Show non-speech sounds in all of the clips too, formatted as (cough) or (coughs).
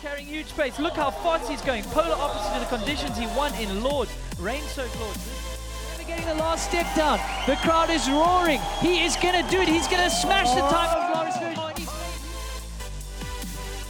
carrying huge pace. Look how fast he's going. Polar opposite to the conditions he won in Lourdes. Rain-soaked Lourdes. Never getting the last step down. The crowd is roaring. He is going to do it. He's going to smash the time of Loris Vergier.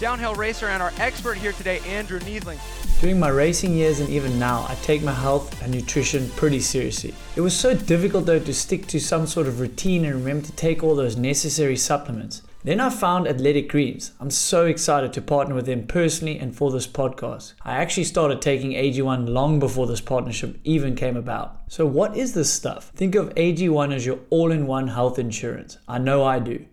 Downhill racer and our expert here today, Andrew Neethling. During my racing years and even now, I take my health and nutrition pretty seriously. It was so difficult though to stick to some sort of routine and remember to take all those necessary supplements. Then I found Athletic Greens. I'm so excited to partner with them personally and for this podcast. I actually started taking AG1 long before this partnership even came about. So, what is this stuff? Think of AG1 as your all in one health insurance. I know I do.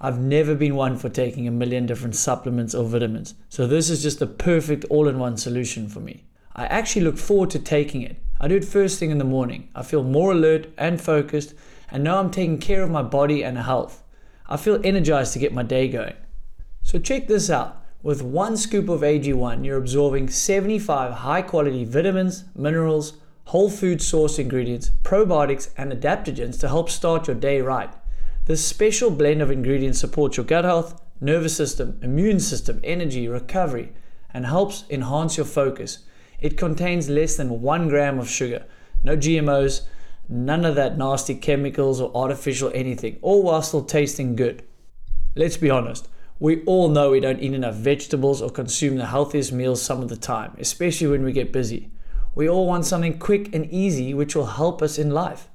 I've never been one for taking a million different supplements or vitamins, so this is just the perfect all in one solution for me. I actually look forward to taking it. I do it first thing in the morning. I feel more alert and focused and know I'm taking care of my body and health. I feel energized to get my day going. So check this out. With one scoop of AG1, you're absorbing 75 high quality vitamins, minerals, whole food source ingredients, probiotics, and adaptogens to help start your day right. This special blend of ingredients supports your gut health, nervous system, immune system, energy, recovery, and helps enhance your focus. It contains less than one gram of sugar, no GMOs, none of that nasty chemicals or artificial anything, all while still tasting good. Let's be honest, we all know we don't eat enough vegetables or consume the healthiest meals some of the time, especially when we get busy. We all want something quick and easy which will help us in life.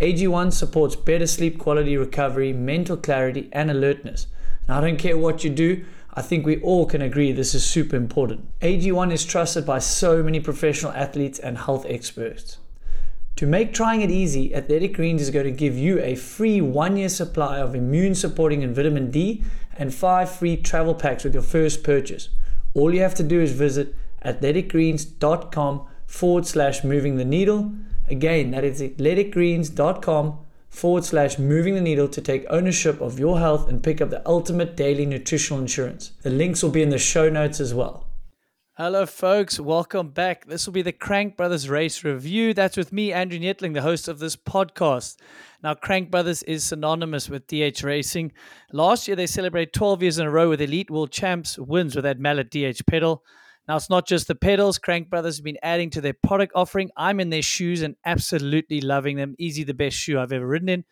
AG1 supports better sleep quality recovery, mental clarity, and alertness. Now, I don't care what you do, I think we all can agree this is super important. AG1 is trusted by so many professional athletes and health experts. To make trying it easy, Athletic Greens is going to give you a free one year supply of immune supporting and vitamin D and five free travel packs with your first purchase. All you have to do is visit athleticgreens.com forward slash moving the needle Again, that is athleticgreens.com forward slash moving the needle to take ownership of your health and pick up the ultimate daily nutritional insurance. The links will be in the show notes as well. Hello, folks. Welcome back. This will be the Crank Brothers Race Review. That's with me, Andrew Neethling, the host of this podcast. Now, Crank Brothers is synonymous with DH Racing. Last year, they celebrated 12 years in a row with Elite World Champs wins with that Mallet DH pedal. Now, it's not just the pedals. Crank Brothers have been adding to their product offering. I'm in their shoes and absolutely loving them. Easy the best shoe I've ever ridden in.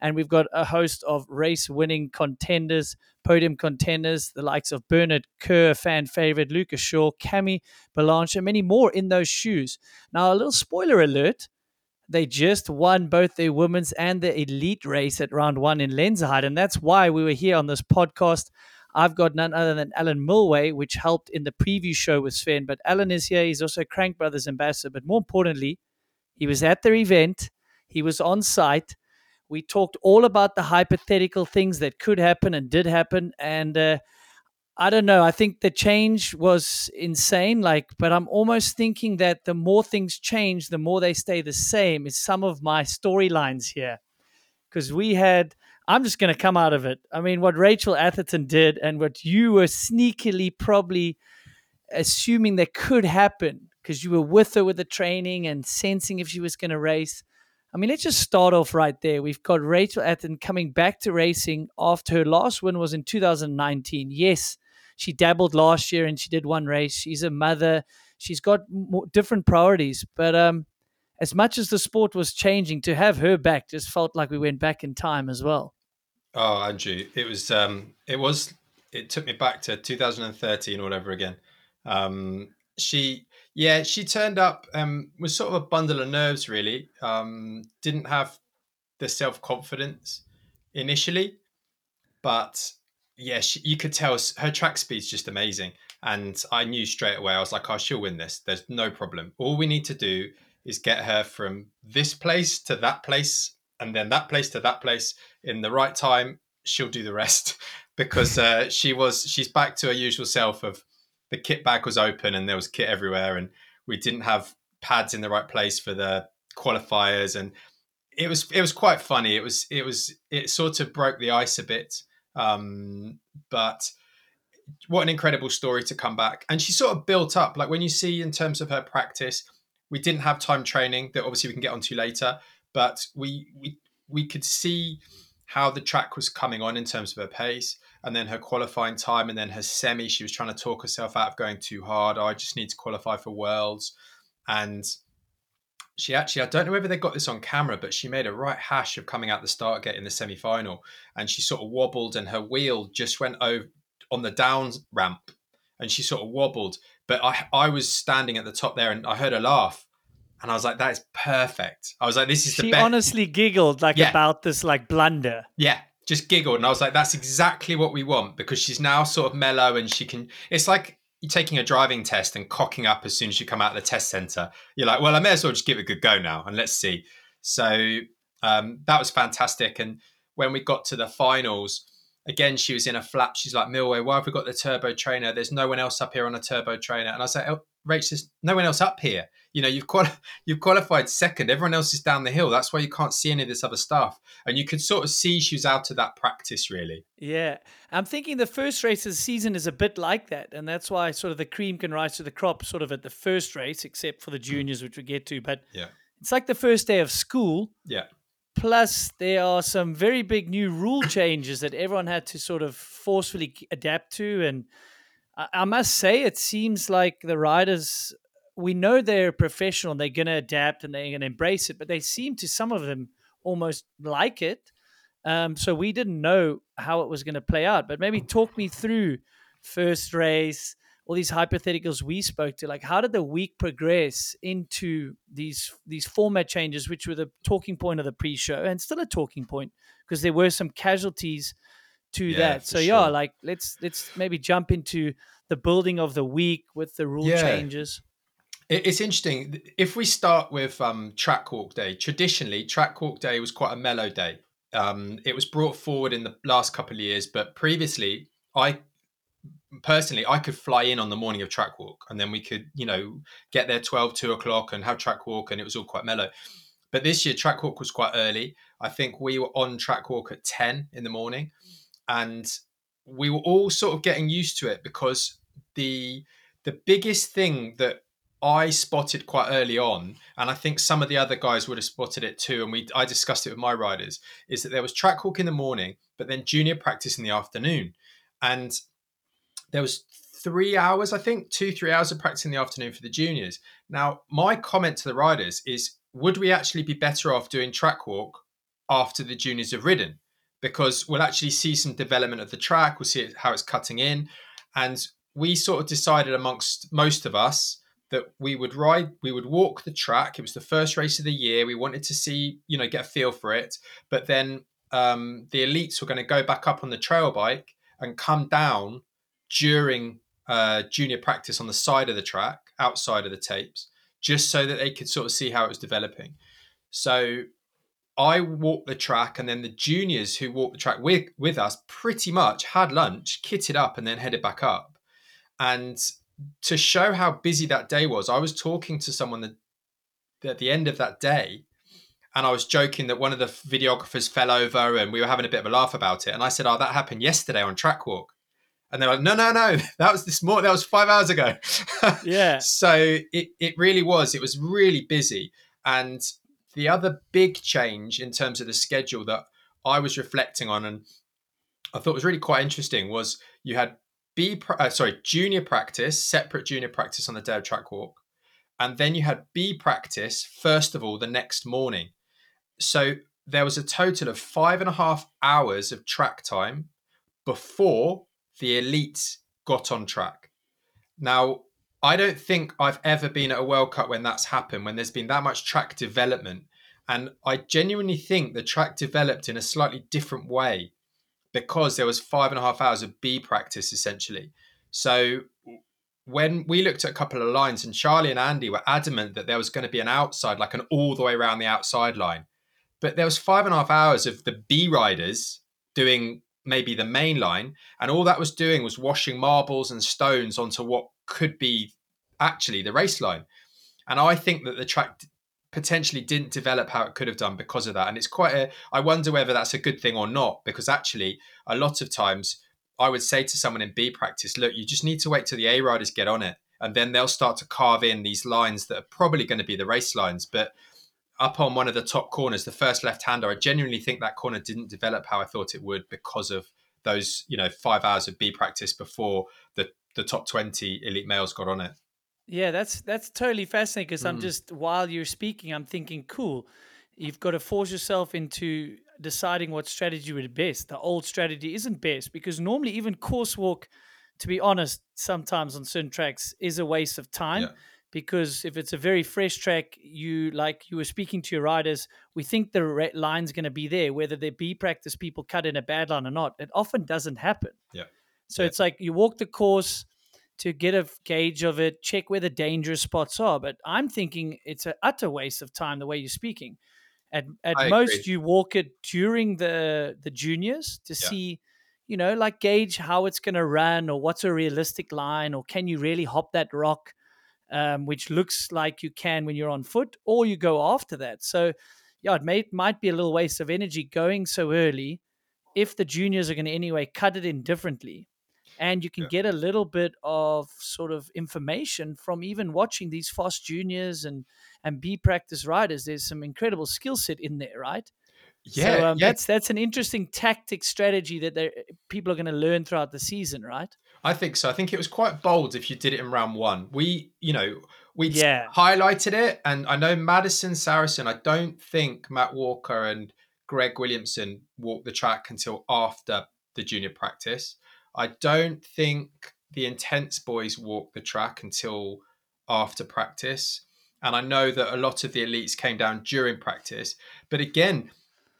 And we've got a host of race winning contenders, podium contenders, the likes of Bernard Kerr, fan favorite, Luca Shaw, Cami Balanche, and many more in those shoes. Now, a little spoiler alert they just won both their women's and the elite race at round one in Lenzerheide. And that's why we were here on this podcast. I've got none other than Alan Milway, which helped in the preview show with Sven. But Alan is here. He's also Crank Brothers ambassador. But more importantly, he was at their event. He was on site. We talked all about the hypothetical things that could happen and did happen. And uh, I don't know. I think the change was insane. Like, but I'm almost thinking that the more things change, the more they stay the same. Is some of my storylines here because we had I'm just going to come out of it. I mean, what Rachel Atherton did and what you were sneakily probably assuming that could happen because you were with her with the training and sensing if she was going to race. I mean, let's just start off right there. We've got Rachel Atherton coming back to racing after her last win was in 2019. Yes, she dabbled last year and she did one race. She's a mother. She's got more, different priorities. But um, as much as the sport was changing, to have her back just felt like we went back in time as well. Oh, Andrew, it was um, it was it took me back to 2013 all over again. Um, she, yeah, she turned up um, was sort of a bundle of nerves. Really, um, didn't have the self confidence initially, but yeah, she, you could tell her track speed's just amazing, and I knew straight away. I was like, "Oh, she'll win this. There's no problem. All we need to do is get her from this place to that place, and then that place to that place." in the right time, she'll do the rest (laughs) because uh, she was she's back to her usual self of the kit bag was open and there was kit everywhere and we didn't have pads in the right place for the qualifiers and it was it was quite funny it was it was it sort of broke the ice a bit um, but what an incredible story to come back and she sort of built up like when you see in terms of her practice we didn't have time training that obviously we can get onto later but we we we could see how the track was coming on in terms of her pace. And then her qualifying time, and then her semi. She was trying to talk herself out of going too hard. Oh, I just need to qualify for worlds, and she actually, I don't know whether they got this on camera, but she made a right hash of coming out the start gate in the semi final, and she sort of wobbled, and her wheel just went over on the down ramp, and she sort of wobbled. But I, I was standing at the top there, and I heard her laugh, and I was like, "That is perfect." I was like, "This is she the best." She honestly giggled like Yeah. about this like blunder. Yeah, just giggled, and I was like, "That's exactly what we want," because she's now sort of mellow, and she can. It's like you're taking a driving test and cocking up as soon as you come out of the test center. You're like, "Well, I may as well just give it a good go now, and let's see." So um, that was fantastic, and when we got to the finals. Again, she was in a flap. She's like, Milway, why have we got the turbo trainer? There's no one else up here on a turbo trainer. And I was like, oh, Rach, there's no one else up here. You know, you've quali- (laughs) you've qualified second. Everyone else is down the hill. That's why you can't see any of this other stuff. And you could sort of see she was out of that practice, really. Yeah. I'm thinking the first race of the season is a bit like that. And that's why sort of the cream can rise to the crop sort of at the first race, except for the hmm. juniors, which we get to. But Yeah. it's like the first day of school. Yeah. Plus, there are some very big new rule (coughs) changes that everyone had to sort of forcefully adapt to. And I, I must say, it seems like the riders, we know they're professional, and they're going to adapt and they're going to embrace it, but they seem to, some of them, almost like it. Um, so we didn't know how it was going to play out. But maybe talk me through first race, all these hypotheticals we spoke to. Like, how did the week progress into these these format changes, which were the talking point of the pre-show and still a talking point because there were some casualties to Yeah, that. So yeah, sure. like let's let's maybe jump into the building of the week with the rule Yeah. changes. It- It's interesting. If we start with um, track walk day, traditionally, track walk day was quite a mellow day. Um, it was brought forward in the last couple of years, but previously, I personally I could fly in on the morning of track walk, and then we could, you know, get there 12, 2 o'clock, and have track walk, and it was all quite mellow. But this year, track walk was quite early. I think we were on track walk at 10 in the morning, and we were all sort of getting used to it because the the biggest thing that I spotted quite early on, and I think some of the other guys would have spotted it too, and we I discussed it with my riders, is that there was track walk in the morning, but then junior practice in the afternoon, and there was three hours, I think, two three hours of practice in the afternoon for the juniors. Now, my comment to the riders is, would we actually be better off doing track walk after the juniors have ridden? Because we'll actually see some development of the track, we'll see how it's cutting in, and we sort of decided amongst most of us that we would ride we would walk the track. It was the first race of the year. We wanted to see you know get a feel for it. But then um, the elites were going to go back up on the trail bike and come down during uh, junior practice on the side of the track outside of the tapes just so that they could sort of see how it was developing. So I walked the track, and then the juniors who walked the track with with us pretty much had lunch, kitted up, and then headed back up. And to show how busy that day was, I was talking to someone that, at the end of that day, and I was joking that one of the videographers fell over, and we were having a bit of a laugh about it. And I said, "Oh, that happened yesterday on track walk." And they're like, "No, no, no, (laughs) that was this morning. That was five hours ago." (laughs) Yeah. so it it really was. It was really busy, and the other big change in terms of the schedule that I was reflecting on and I thought was really quite interesting was you had B uh, sorry junior practice separate junior practice on the day of track walk. And then you had B practice first of all the next morning. So there was a total of five and a half hours of track time before the elites got on track. Now I don't think I've ever been at a World Cup when that's happened, when there's been that much track development. And I genuinely think the track developed in a slightly different way because there was five and a half hours of B practice essentially. So when we looked at a couple of lines and Charlie and Andy were adamant that there was going to be an outside, like an all the way around the outside line. But there was five and a half hours of the B riders doing maybe the main line. And all that was doing was washing marbles and stones onto what could be actually the race line. And I think that the track potentially didn't develop how it could have done because of that. And it's quite a, I wonder whether that's a good thing or not, because actually, a lot of times I would say to someone in B practice, look, you just need to wait till the A riders get on it. And then they'll start to carve in these lines that are probably going to be the race lines. But up on one of the top corners, the first left hander, I genuinely think that corner didn't develop how I thought it would because of those you know five hours of B practice before the the top twenty elite males got on it. Yeah, that's that's totally fascinating because I'm Mm. just while you're speaking, I'm thinking, cool. You've got to force yourself into deciding what strategy would be best. The old strategy isn't best because normally even course walk, to be honest, sometimes on certain tracks is a waste of time. Yeah. Because if it's a very fresh track, you like you were speaking to your riders, we think the line's going to be there, whether they be practice people cut in a bad line or not. It often doesn't happen. Yeah. So Yeah. it's like you walk the course to get a gauge of it, check where the dangerous spots are. But I'm thinking it's an utter waste of time the way you're speaking. At at I most, agree. you walk it during the the juniors to Yeah. see, you know, like gauge how it's going to run or what's a realistic line or can you really hop that rock, um, which looks like you can when you're on foot, or you go after that. So, yeah, it may, might be a little waste of energy going so early if the juniors are going to anyway cut it in differently and you can Yeah. get a little bit of sort of information from even watching these fast juniors and and B practice riders. There's some incredible skill set in there, right? Yeah, so um, yeah. that's that's an interesting tactic strategy that people are going to learn throughout the season, right? I think so. I think it was quite bold if you did it in round one. We, you know, we Yeah. highlighted it, and I know Madison Saracen. I don't think Matt Walker and Greg Williamson walked the track until after the junior practice. I don't think the Intense boys walked the track until after practice, and I know that a lot of the elites came down during practice. But again,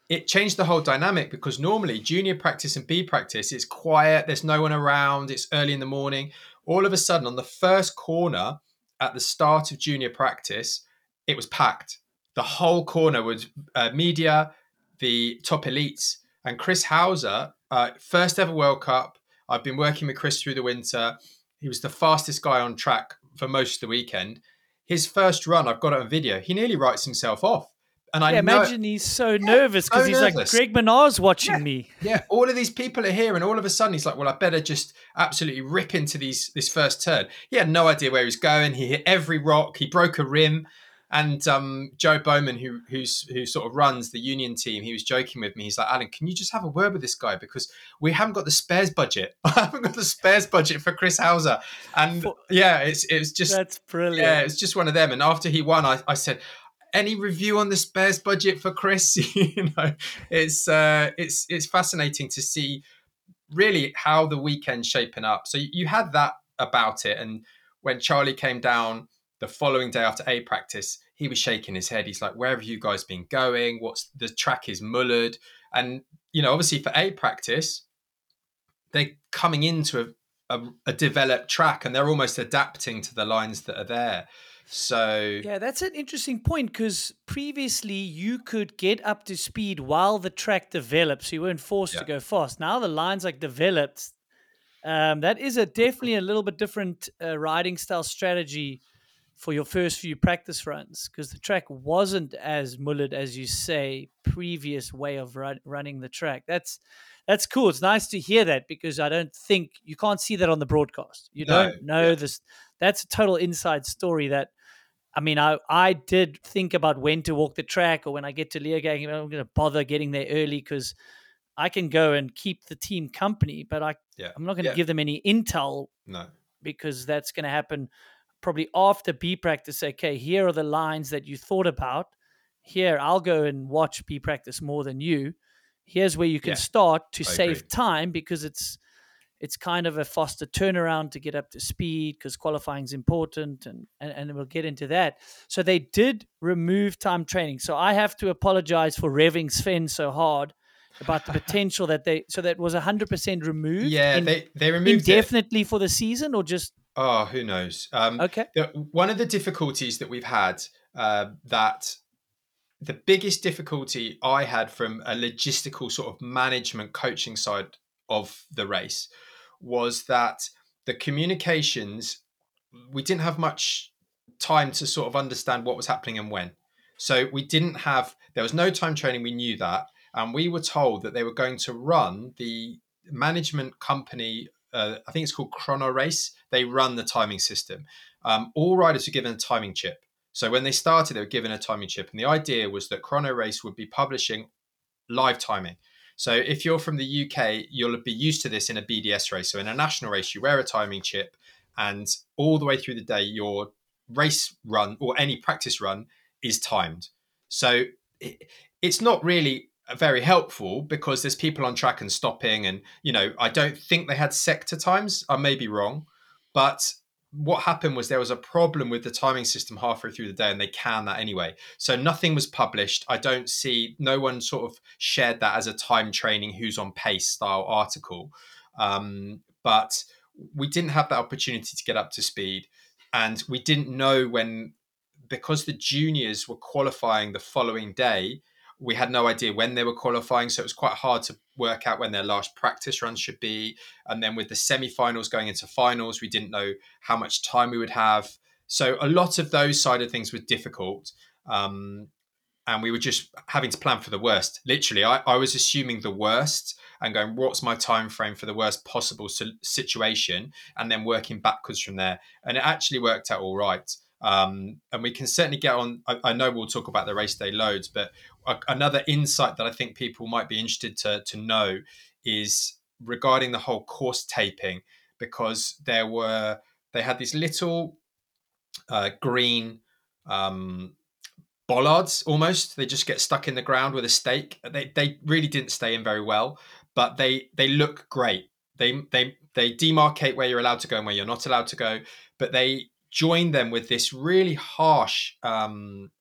it changed the whole dynamic because normally junior practice and B practice, it's quiet, there's no one around, it's early in the morning. All of a sudden, on the first corner at the start of junior practice, it was packed. The whole corner was uh, media, the top elites, and Chris Hauser, uh, first ever World Cup. I've been working with Chris through the winter. He was the fastest guy on track for most of the weekend. His first run, I've got it on video. He nearly writes himself off. And I yeah, know, imagine he's so nervous because so he's like. Greg Minnaar's watching me. yeah, all of these people are here, and all of a sudden he's like, "Well, I better just absolutely rip into these this first turn." He had no idea where he was going. He hit every rock. He broke a rim, and um, Joe Bowman, who who's who sort of runs the Union team, he was joking with me. He's like, "Alan, can you just have a word with this guy because we haven't got the spares budget. (laughs) I haven't got the spares budget for Chris Hauser." And yeah, it's it's just That's brilliant. yeah, it's just one of them. And after he won, I, I said, "Any review on the spares budget for Chris?" (laughs) you know, it's uh, it's it's fascinating to see really how the weekend's shaping up. So you, you had that about it, and when Charlie came down the following day after A practice, he was shaking his head. He's like, "Where have you guys been going? What's the track is mullered?" And you know, obviously for A practice, they're coming into a, a, a developed track and they're almost adapting to the lines that are there. So Yeah, that's an interesting point because previously you could get up to speed while the track developed, so you weren't forced to go fast. Now the lines like developed. Um, that is a definitely a little bit different uh, riding style strategy for your first few practice runs because the track wasn't as mullered as you say previous way of run, running the track. That's that's cool. It's nice to hear that because I don't think you can't see that on the broadcast. You No, don't know yeah. this. That's a total inside story that I mean, I I did think about when to walk the track or when I get to Leogang, I'm going to bother getting there early because I can go and keep the team company, but I yeah, I'm not going to Yeah. give them any intel no, because that's going to happen probably after B practice. Okay, here are the lines that you thought about. Here, I'll go and watch B practice more than you. Here's where you can Yeah, start to I save agree. time because it's it's kind of a faster turnaround to get up to speed because qualifying is important and, and and we'll get into that. So they did remove time training. So I have to apologize for revving Sven so hard about the (laughs) potential that they so that was 100% removed yeah, in- they they removed it. indefinitely for the season or just Oh, who knows? Um, okay the, one of the difficulties that we've had uh, that the biggest difficulty I had from a logistical sort of management coaching side of the race was that the communications we didn't have much time to sort of understand what was happening and when. So we didn't have there was no time training. We knew that, and we were told that they were going to run the management company. Uh, I think it's called Chrono Race. They run the timing system. Um, all riders were given a timing chip. So when they started, they were given a timing chip, and the idea was that Chrono Race would be publishing live timing. So if you're from the UK, you'll be used to this in a BDS race. So in a national race, you wear a timing chip, and all the way through the day, your race run or any practice run is timed. So it, it's not really very helpful because there's people on track and stopping, and you know I don't think they had sector times. I may be wrong, but what happened was there was a problem with the timing system halfway through the day and they can that anyway. So nothing was published. I don't see no one sort of shared that as a time training who's on pace style article. Um, but we didn't have that opportunity to get up to speed and we didn't know when because the juniors were qualifying the following day we had no idea when they were qualifying, so it was quite hard to work out when their last practice run should be. And then with the semi-finals going into finals, we didn't know how much time we would have. So a lot of those side of things were difficult. Um, and we were just having to plan for the worst. Literally, I, I was assuming the worst and going, what's my time frame for the worst possible situation, and then working backwards from there. And it actually worked out all right. Um, and we can certainly get on. I, I, know we'll talk about the race day loads, but another insight that I think people might be interested to, to know is regarding the whole course taping, because there were they had these little uh, green um, bollards almost. They just get stuck in the ground with a stake. They they really didn't stay in very well, but they they look great. They they they demarcate where you're allowed to go and where you're not allowed to go, but they join them with this really harsh um,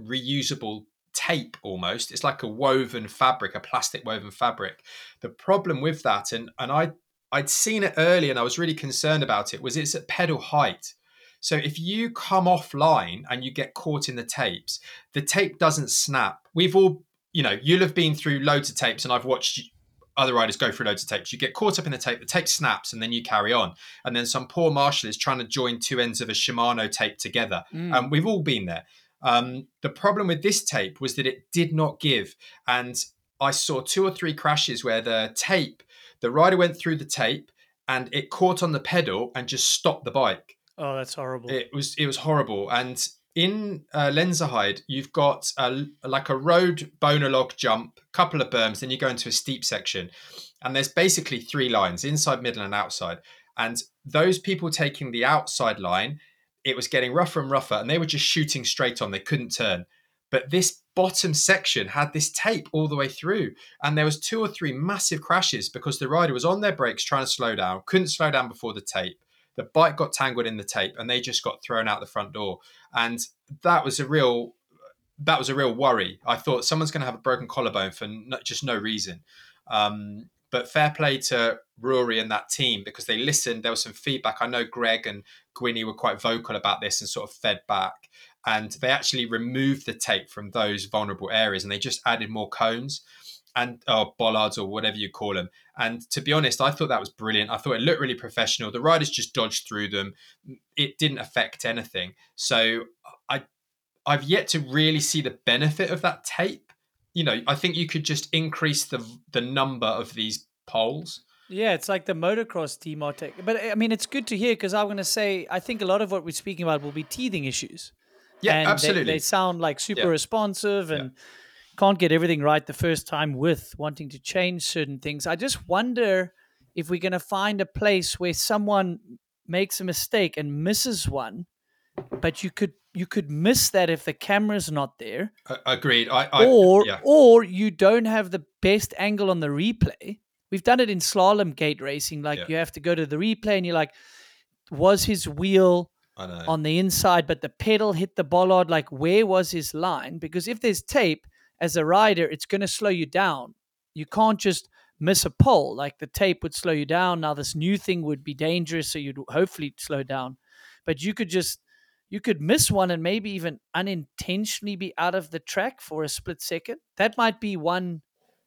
reusable tape almost it's like a woven fabric a plastic woven fabric the problem with that and and i i'd seen it early and i was really concerned about it was it's at pedal height so if you come offline and you get caught in the tapes the tape doesn't snap we've all you know you'll have been through loads of tapes and i've watched other riders go through loads of tapes. You get caught up in the tape, the tape snaps, and then you carry on. And then some poor marshal is trying to join two ends of a Shimano tape together. Mm. Um, we've all been there. Um, the problem with this tape was that it did not give. And I saw two or three crashes where the tape, the rider went through the tape and it caught on the pedal and just stopped the bike. Oh, that's horrible. It was it was horrible. And in uh, Lenzerheide, you've got a, like a road boner log jump, couple of berms, then you go into a steep section, and there's basically three lines: inside, middle, and outside. And those people taking the outside line, it was getting rougher and rougher, and they were just shooting straight on. They couldn't turn. But this bottom section had this tape all the way through, and there was two or three massive crashes because the rider was on their brakes trying to slow down, couldn't slow down before the tape the bike got tangled in the tape and they just got thrown out the front door. And that was a real that was a real worry. I thought someone's going to have a broken collarbone for no, just no reason. Um, but fair play to Rory and that team because they listened. There was some feedback. I know Greg and Gwynny were quite vocal about this and sort of fed back. And they actually removed the tape from those vulnerable areas and they just added more cones and or bollards or whatever you call them. And to be honest, I thought that was brilliant. I thought it looked really professional. The riders just dodged through them. It didn't affect anything. So I I've yet to really see the benefit of that tape. You know, I think you could just increase the the number of these poles. Yeah, it's like the motocross team or tech. But I mean, it's good to hear because I'm going to say I think a lot of what we're speaking about will be teething issues. Yeah, and absolutely. They, they sound like super yeah. responsive and yeah can't get everything right the first time with wanting to change certain things. I just wonder if we're going to find a place where someone makes a mistake and misses one, but you could you could miss that if the camera's not there. Uh, agreed. I, I, or yeah. or you don't have the best angle on the replay. We've done it in slalom gate racing. Like yeah. you have to go to the replay and you're like, was his wheel on the inside, but the pedal hit the bollard? Like where was his line? Because if there's tape, as a rider, it's going to slow you down. You can't just miss a pole. Like the tape would slow you down. Now this new thing would be dangerous, so you'd hopefully slow down. But you could just you could miss one and maybe even unintentionally be out of the track for a split second. That might be one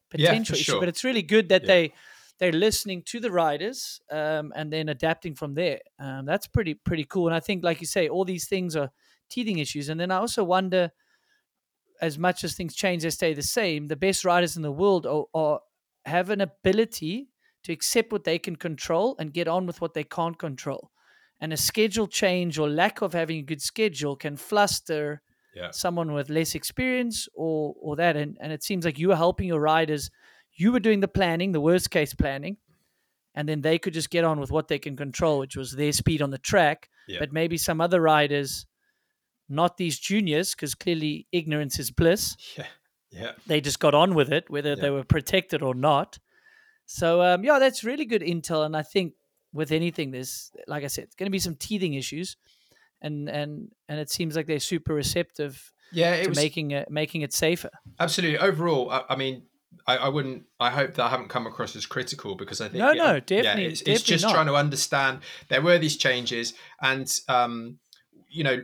potential yeah, issue. But it's really good that yeah. they they're listening to the riders um, and then adapting from there. Um, that's pretty pretty cool. And I think, like you say, all these things are teething issues. And then I also wonder as much as things change, they stay the same. The best riders in the world are, are have an ability to accept what they can control and get on with what they can't control. And a schedule change or lack of having a good schedule can fluster yeah. someone with less experience or or that. And and it seems like you are helping your riders you were doing the planning, the worst case planning, and then they could just get on with what they can control, which was their speed on the track. Yeah. But maybe some other riders, not these juniors, because clearly ignorance is bliss. Yeah. Yeah. They just got on with it, whether they were protected or not. So um, yeah, that's really good intel, and I think with anything, there's like I said, it's going to be some teething issues, and and and it seems like they're super receptive Yeah. It to was making it making it safer. absolutely overall. I, I mean, I, I wouldn't. I hope that I haven't come across as critical because I think No, yeah, no, definitely- it's, it's definitely just not. trying to understand there were these changes and um, you know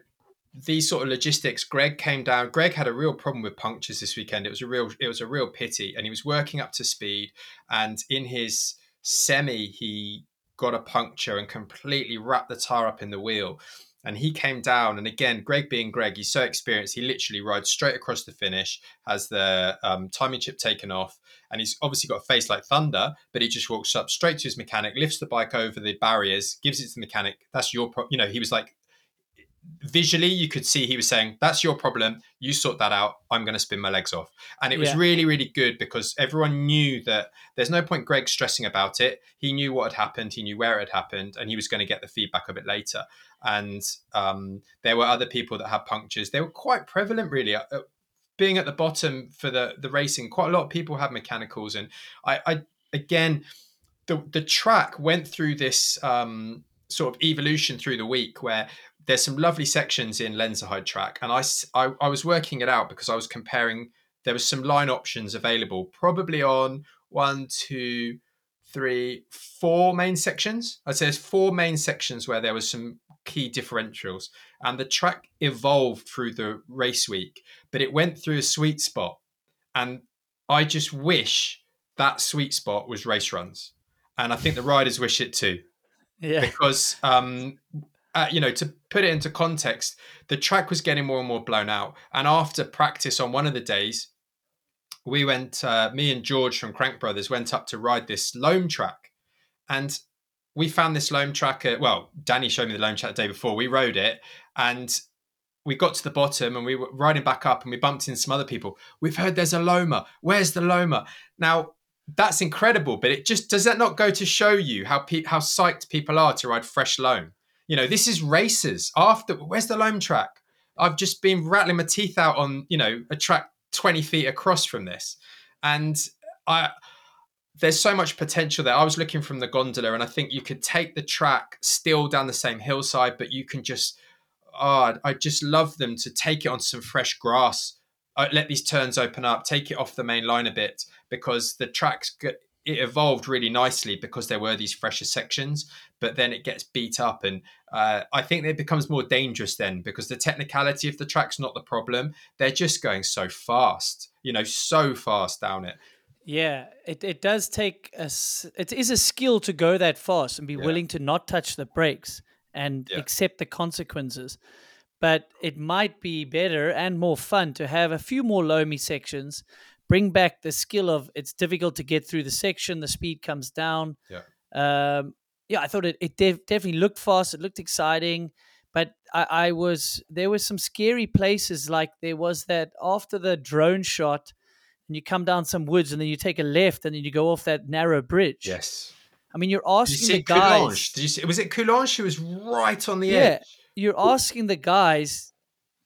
these sort of logistics. Greg came down. Greg had a real problem with punctures this weekend. It was a real. It was a real pity, and he was working up to speed. And in his semi, he got a puncture and completely wrapped the tire up in the wheel. And he came down, and again, Greg being Greg, he's so experienced. He literally rides straight across the finish, has the um, timing chip taken off, and he's obviously got a face like thunder. But he just walks up straight to his mechanic, lifts the bike over the barriers, gives it to the mechanic. That's your, pro-. you know, he was like, visually, you could see he was saying, "That's your problem. You sort that out. I'm going to spin my legs off." And it was Yeah. really, really good because everyone knew that there's no point Greg stressing about it. He knew what had happened. He knew where it had happened, and he was going to get the feedback a bit later. And um, there were other people that had punctures. They were quite prevalent, really. Uh, uh, being at the bottom for the the racing, quite a lot of people had mechanicals, and I, I again, the the track went through this um, sort of evolution through the week where there's some lovely sections in Lenzerheide track, and I I was working it out because I was comparing. There was some line options available, probably on one, two, three, four main sections. I'd say there's four main sections where there was some key differentials, and the track evolved through the race week, but it went through a sweet spot, and I just wish that sweet spot was race runs, and I think the riders wish it too Yeah, because um uh, you know to put it into context the track was getting more and more blown out. And after practice on one of the days we went uh, me and george from crank brothers went up to ride this loam track. And we found this loam track at, well danny showed me the loam track the day before. We rode it and we got to the bottom and we were riding back up and we bumped into some other people. We've heard there's a loma. Where's the loma? Now that's incredible but it just does that not go to show you how pe- how psyched people are to ride fresh loam you know this is races. After where's the loam track? I've just been rattling my teeth out on you know a track 20 feet across from this. And i there's so much potential there. I was looking from the gondola and i think you could take the track still down the same hillside but you can just oh i just love them to take it on some fresh grass. Uh, let these turns open up take it off the main line a bit because the tracks it evolved really nicely because there were these fresher sections but then it gets beat up and uh, i think it becomes more dangerous then because the technicality of the track's not the problem they're just going so fast you know so fast down it yeah. It it does take a s- it is a skill to go that fast and be Yeah. willing to not touch the brakes and Yeah. accept the consequences. But it might be better and more fun to have a few more loamy sections. Bring back the skill of it's difficult to get through the section. The speed comes down. Yeah. Um, yeah, I thought it, it def- definitely looked fast. It looked exciting. But I, I was there were some scary places like there was that after the drone shot and you come down some woods and then you take a left and then you go off that narrow bridge. yes I mean, you're asking the guys. Coulanges? Did you see, was it Coulanges who was right on the Yeah. edge? You're asking the guys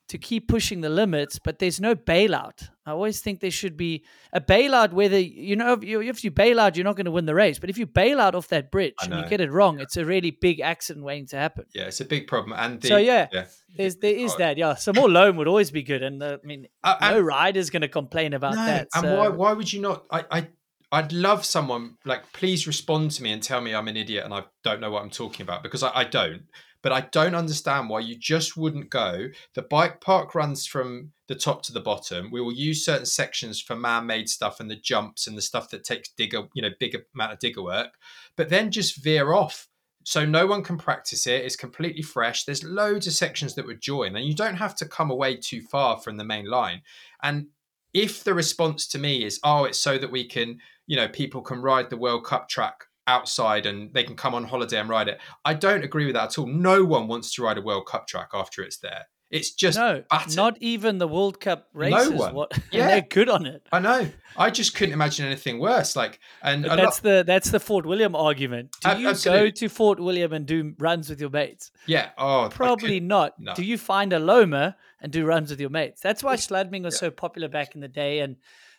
to keep pushing the limits, but there's no bailout. I always think there should be a bailout. Whether you know if you, if you bail out, you're not going to win the race. But if you bail out off that bridge and you get it wrong, it's a really big accident waiting to happen. Yeah, it's a big problem. And the, So, yeah, yeah. There's there is that. Yeah, some more loan would always be good, and uh, I mean, Uh, and- no rider's going to complain about no, that. and so- why why would you not? I, I I'd love someone like please respond to me and tell me I'm an idiot and I don't know what I'm talking about because I, I don't. But I don't understand why you just wouldn't go. The bike park runs from the top to the bottom. We will use certain sections for man-made stuff and the jumps and the stuff that takes digger, you know, bigger amount of digger work. But then just veer off so no one can practice it. It's completely fresh. There's loads of sections that would join, and you don't have to come away too far from the main line. And if the response to me is, "Oh, it's so that we can, you know, people can ride the World Cup track outside and they can come on holiday and ride it," I don't agree with that at all. No one wants to ride a World Cup track after it's there. It's just no, batter. not even the World Cup races. No one. What, (laughs) Yeah. they're good on it. I know. I just couldn't imagine anything worse. Like, and that's lot, the that's the Fort William argument. Do you go to Fort William and do runs with your mates? yeah. Oh, Probably not. no. Do you find a Loma and do runs with your mates? That's why Schladming was so popular back in the day, and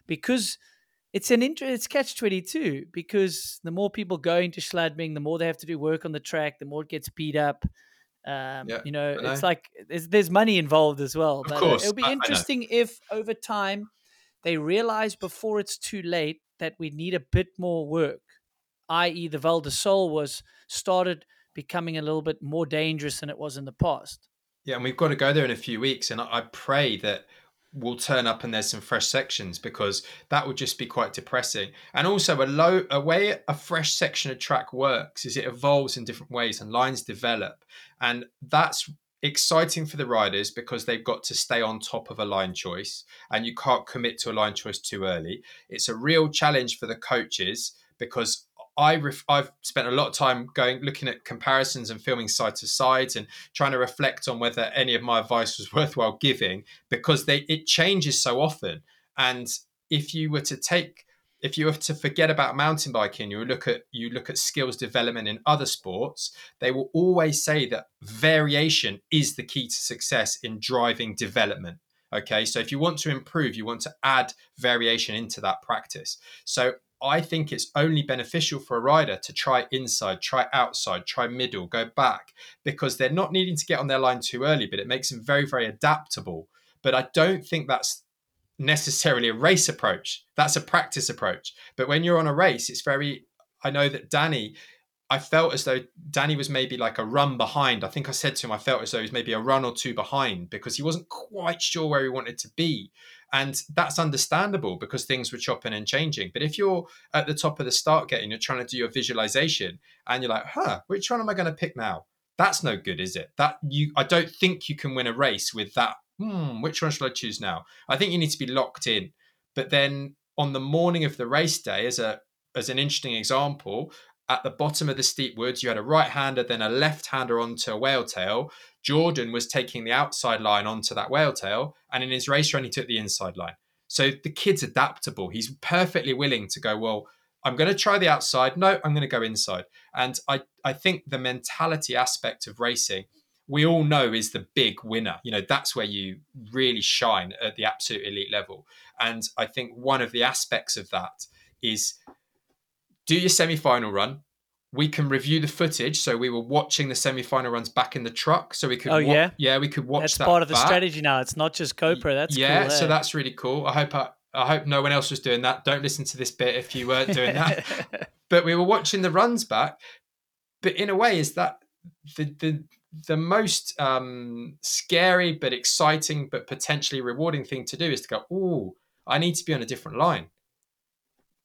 because it's an inter- it's catch twenty two. Because the more people go into Schladming, the more they have to do work on the track, the more it gets beat up. Um, Yeah, you know, I it's like there's, there's money involved as well. Of but course, it'll be I- I interesting if over time they realize before it's too late that we need a bit more work, i.e., the Val di Sole was started becoming a little bit more dangerous than it was in the past. Yeah, and we've got to go there in a few weeks, and I I pray that we'll turn up and there's some fresh sections because that would just be quite depressing. And also, a low a way a fresh section of track works is it evolves in different ways and lines develop, and that's exciting for the riders because they've got to stay on top of a line choice and you can't commit to a line choice too early. It's a real challenge for the coaches because I ref- I've spent a lot of time going looking at comparisons and filming side to sides and trying to reflect on whether any of my advice was (laughs) worthwhile giving because they it changes so often. And if you were to take if you were to forget about mountain biking you look at you look at skills development in other sports they will always say that variation is the key to success in driving development. Okay? So if you want to improve you want to add variation into that practice. So I think it's only beneficial for a rider to try inside, try outside, try middle, go back, because they're not needing to get on their line too early, but it makes them very, very adaptable. But I don't think that's necessarily a race approach. That's a practice approach. But when you're on a race, it's very, I know that Danny, I felt as though Danny was maybe like a run behind. I think I said to him, I felt as though he was maybe a run or two behind because he wasn't quite sure where he wanted to be. And that's understandable because things were chopping and changing. But if you're at the top of the start gate and you're trying to do your visualization and you're like, huh, which one am I going to pick now? That's no good, is it? That you I don't think you can win a race with that. Hmm, which one should I choose now? I think you need to be locked in. But then on the morning of the race day, as a as an interesting example, at the bottom of the steep woods, you had a right hander, then a left hander onto a whale tail. Jordan was taking the outside line onto that whale tail, and in his race run, he took the inside line. So the kid's adaptable. He's perfectly willing to go, well, I'm going to try the outside. No, I'm going to go inside. And I, I think the mentality aspect of racing, we all know is the big winner. You know, that's where you really shine at the absolute elite level. And I think one of the aspects of that is do your semi final run. We can review the footage. So we were watching the semi final runs back in the truck. So we could, Oh, wa- yeah? yeah, we could watch that. That's that. part of the back. strategy now. It's not just GoPro. That's yeah, cool, so eh? that's really cool. I hope I, I hope no one else was doing that. Don't listen to this bit if you weren't doing that. (laughs) but we were watching the runs back. But in a way, is that the the the most um, scary but exciting but potentially rewarding thing to do is to go, oh, I need to be on a different line.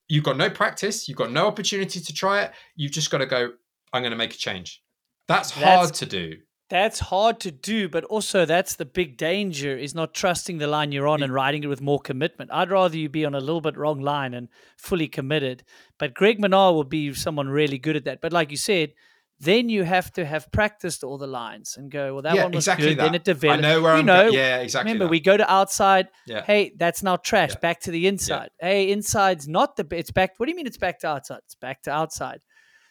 You've got no practice. You've got no opportunity to try it. You've just got to go. I'm going to make a change. That's That's- hard to do. That's hard to do, but also that's the big danger is not trusting the line you're on and riding it with more commitment. I'd rather you be on a little bit wrong line and fully committed. But Greg Minnaar will be someone really good at that. But like you said, then you have to have practiced all the lines and go, well, that yeah, one was exactly good. that. Then it developed. I know where you I'm. know, yeah, exactly. Remember, that. we go to outside. Yeah. Hey, that's now trash. Yeah. Back to the inside. Hey, inside's not the. It's back. What do you mean it's back to outside? It's back to outside.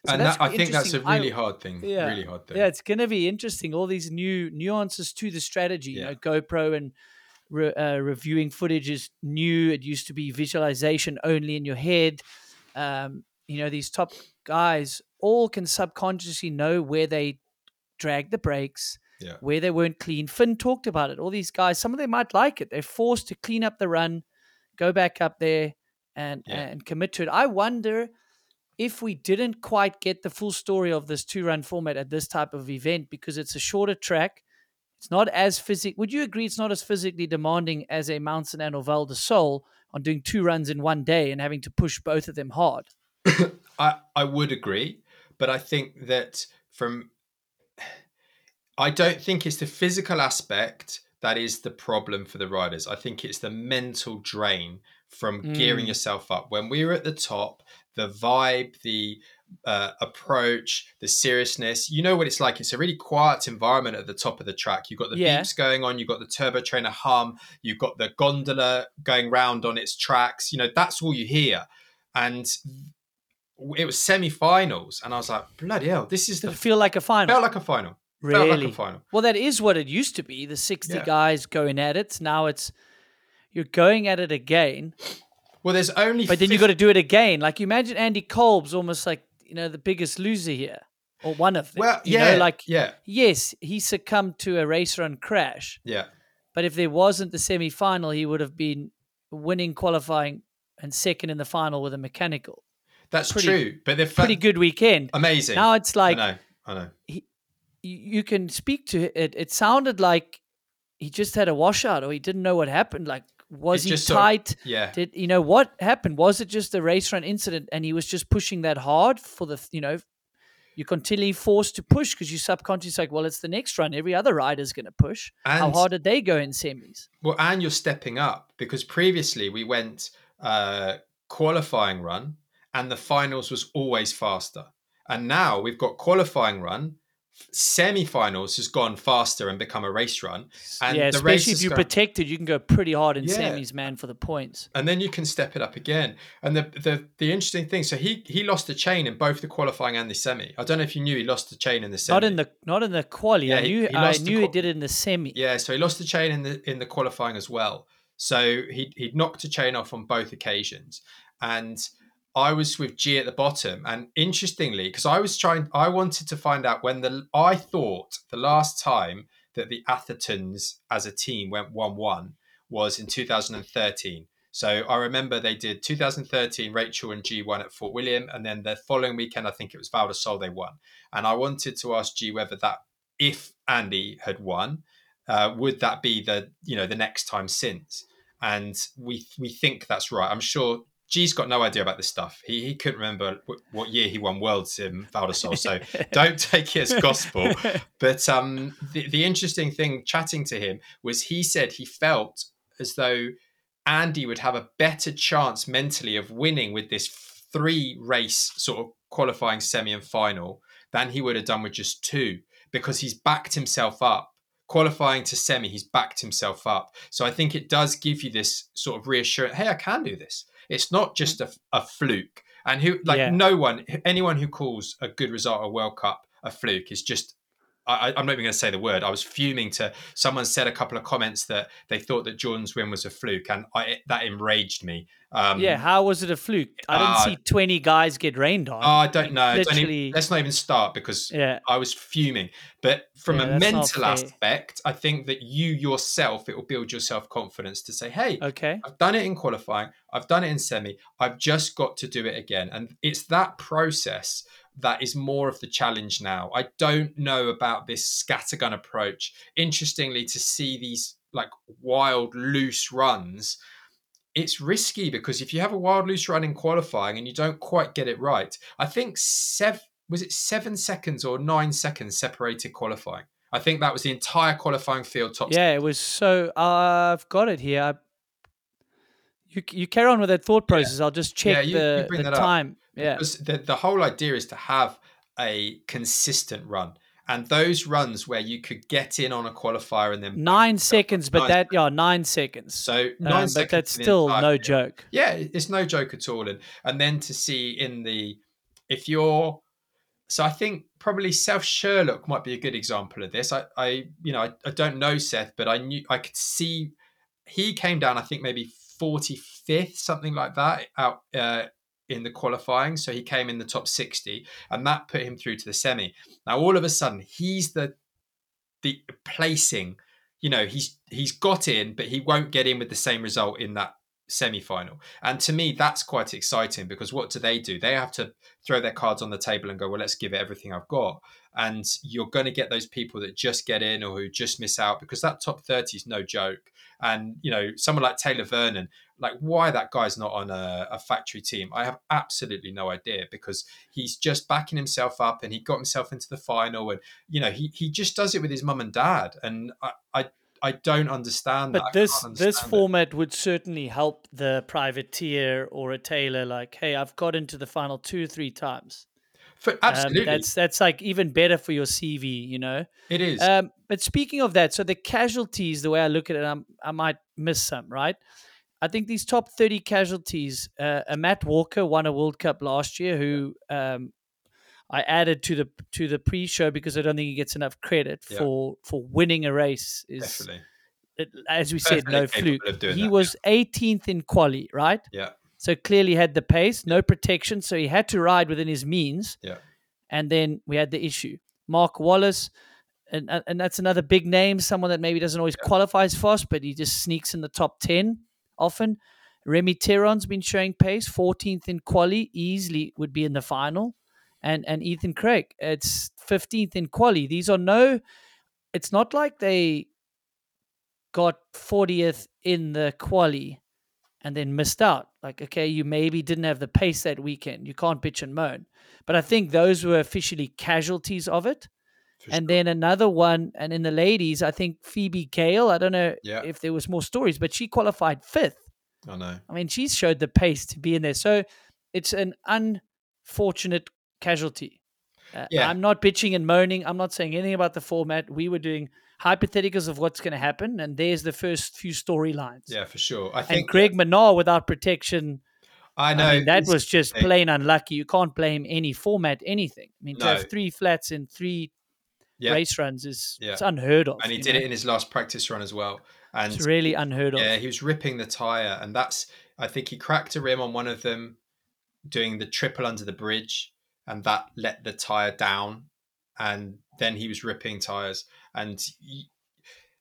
So and that, I think that's a interesting. I- really hard thing. Yeah. Really hard thing. yeah, it's going to be interesting. All these new nuances to the strategy. You know, GoPro and re- uh, reviewing footage is new. It used to be visualization only in your head. Um, you know, these top guys all can subconsciously know where they dragged the brakes, Yeah. where they weren't clean. Finn talked about it. All these guys, some of them might like it. They're forced to clean up the run, go back up there, and Yeah. and commit to it. I wonder if we didn't quite get the full story of this two run format at this type of event because it's a shorter track. It's not as physic. Would you agree it's not as physically demanding as a Mountain and Val di Sole on doing two runs in one day and having to push both of them hard? (laughs) I, I would agree, but I think that from (sighs) I don't think it's the physical aspect that is the problem for the riders. I think it's the mental drain from gearing Mm. yourself up. When we were at the top, the vibe, the uh, approach, the seriousness. You know what it's like. It's a really quiet environment at the top of the track. You've got the Yeah. beeps going on. You've got the turbo trainer hum. You've got the gondola going round on its tracks. You know that's all you hear. And it was semi-finals, and I was like, bloody hell, this is the it feel like a final? felt like a final. Felt really? like a final. Well, that is what it used to be. The 60 Yeah. guys going at it. Now it's you're going at it again, Well, there's only. but then you 50 got to do it again. Like you imagine Andy Kolb's almost like, you know, the biggest loser here or one of them. Well, you yeah, know, like yeah, yes, he succumbed to a race run crash, yeah. but if there wasn't the semi final, he would have been winning qualifying and second in the final with a mechanical. That's Pretty- true. But they're Pretty good weekend. Amazing. Now it's like I know. I know. you, you can speak to it. It sounded like he just had a washout or he didn't know what happened. Like, was It's he just sort of- tight? Yeah. Did you know what happened? Was it just a race run incident and he was just pushing that hard for the, you know, you're continually forced to push because you subconsciously like, well, it's the next run. Every other rider's going to push. How hard did they go in semis? Well, and you're stepping up because previously we went uh, qualifying run, and the finals was always faster. And now we've got qualifying run, semi-finals has gone faster and become a race run, and yeah, the race especially if you're going- protected, you can go pretty hard in Yeah. semis, man, for the points. and then you can step it up again. And the, the the interesting thing, so he he lost the chain in both the qualifying and the semi. I don't know if you knew he lost the chain in the semi. Not in the not in the quali. Yeah, I he- knew he I lost the knew he did it in the semi. Yeah, so he lost the chain in the in the qualifying as well. So he he knocked a chain off on both occasions, and I was with G at the bottom. And interestingly, because I was trying, I wanted to find out when the I thought the last time that the Athertons as a team went one one was in 2013. So I remember they did 2013. Rachel and G won at Fort William, and then the following weekend, I think it was Val Sol they won. And I wanted to ask G whether that, if Andy had won, uh, would that be the you know the next time since? And we we think that's right. I'm sure G's got no idea about this stuff. He he couldn't remember what, what year he won worlds in Val so (laughs) don't take it as gospel. (laughs) But um, the the interesting thing chatting to him was he said he felt as though Andy would have a better chance mentally of winning with this three race sort of qualifying semi and final than he would have done with just two because he's backed himself up. Qualifying to semi, he's backed himself up. So I think it does give you this sort of reassurance hey, I can do this. It's not hmm. just a, a fluke. And who, like, Yeah. no one, anyone who calls a good result at World Cup a fluke is just I, I'm not even going to say the word. I was fuming to someone said a couple of comments that they thought that Jordan's win was a fluke, and I, that enraged me. Um, yeah, how was it a fluke? I didn't uh, see 20 guys get rained on. Oh, I don't know. Don't even- let's not even start because yeah. I was fuming. But from Yeah, a mental aspect, I think that you yourself, it will build your self confidence to say, hey, Okay. I've done it in qualifying. I've done it in semi. I've just got to do it again. And it's that process that is more of the challenge now. I don't know about this scattergun approach. Interestingly, to see these like wild, loose runs, it's risky because if you have a wild, loose run in qualifying and you don't quite get it right, I think seven was it seven seconds or nine seconds separated qualifying. I think that was the entire qualifying field top Yeah, it was so. I've got it here. You you carry on with that thought process. I'll just check Yeah, you- you the, bring the that up. time. Yeah. Because the, the whole idea is to have a consistent run. And those runs where you could get in on a qualifier and then Nine seconds, but Nine that yeah, nine seconds. so nine Um, but that's still no field. joke. Yeah, it's no joke at all. And and then to see in the if you're so I think probably Seth Sherlock might be a good example of this. I, I you know I, I don't know Seth, but I knew I could see he came down. I think maybe forty fifth, something like that, out uh, in the qualifying. So he came in the top sixty, and that put him through to the semi. Now all of a sudden he's the the placing. You know he's he's got in, but he won't get in with the same result in that semi-final. And to me that's quite exciting because what do they do? They have to throw their cards on the table and go well let's give it everything i've got. And you're going to get those people that just get in or who just miss out because that top 30 is no joke. And you know someone like taylor vernon like why that guy's not on a, a factory team i have absolutely no idea because he's just backing himself up and he got himself into the final and you know he, he just does it with his mum and dad. And i i, I don't understand But that. This this understand it. format would certainly help the privateer or a Taylor. Like, hey, I've got into the final two or three times. For, Um, absolutely, that's that's like even better for your CV, you know. it is. Um, but speaking of that, so the casualties, the way I look at it, I'm, I might miss some, right? I think these top 30 casualties, uh, uh, Matt Walker won a World Cup last year, who um, I added to the to the pre-show because I don't think he gets enough credit Yeah. for for winning a race. Is Definitely. it- as we said, no fluke. He that, was 18th in quali, right? Yeah. So clearly had the pace, no protection, so he had to ride within his means. Yeah. And then we had the issue. Mark Wallace, and and that's another big name, someone that maybe doesn't always qualify as fast, but he just sneaks in the top 10 often. Remi Thirion's been showing pace, 14th in quali, easily would be in the final. And and Ethan Craig, it's 15th in quali. These are no, it's not like they got 40th in the quali and then missed out. Like, okay, you maybe didn't have the pace that weekend. You can't bitch and moan. But I think those were officially casualties of it. for and sure. then another one, and in the ladies, I think Phoebe Gale, I don't know Yeah. if there was more stories, but she qualified fifth. I know. I mean, she's showed the pace to be in there. So it's an unfortunate casualty. Uh, Yeah. I'm not bitching and moaning. I'm not saying anything about the format. We were doing hypotheticals of what's going to happen, and there's the first few storylines. Yeah, for sure. I And think Greg Minnaar without protection, I I, know mean, that was just plain unlucky. You can't blame any format, anything. I mean, to have three flats in three Yeah. race runs is Yeah. it's unheard of. and he did know? it in his last practice run as well. And It's really unheard of. yeah, he was ripping the tire, and that's I think he cracked a rim on one of them, doing the triple under the bridge, and that let the tire down, and then he was ripping tires, and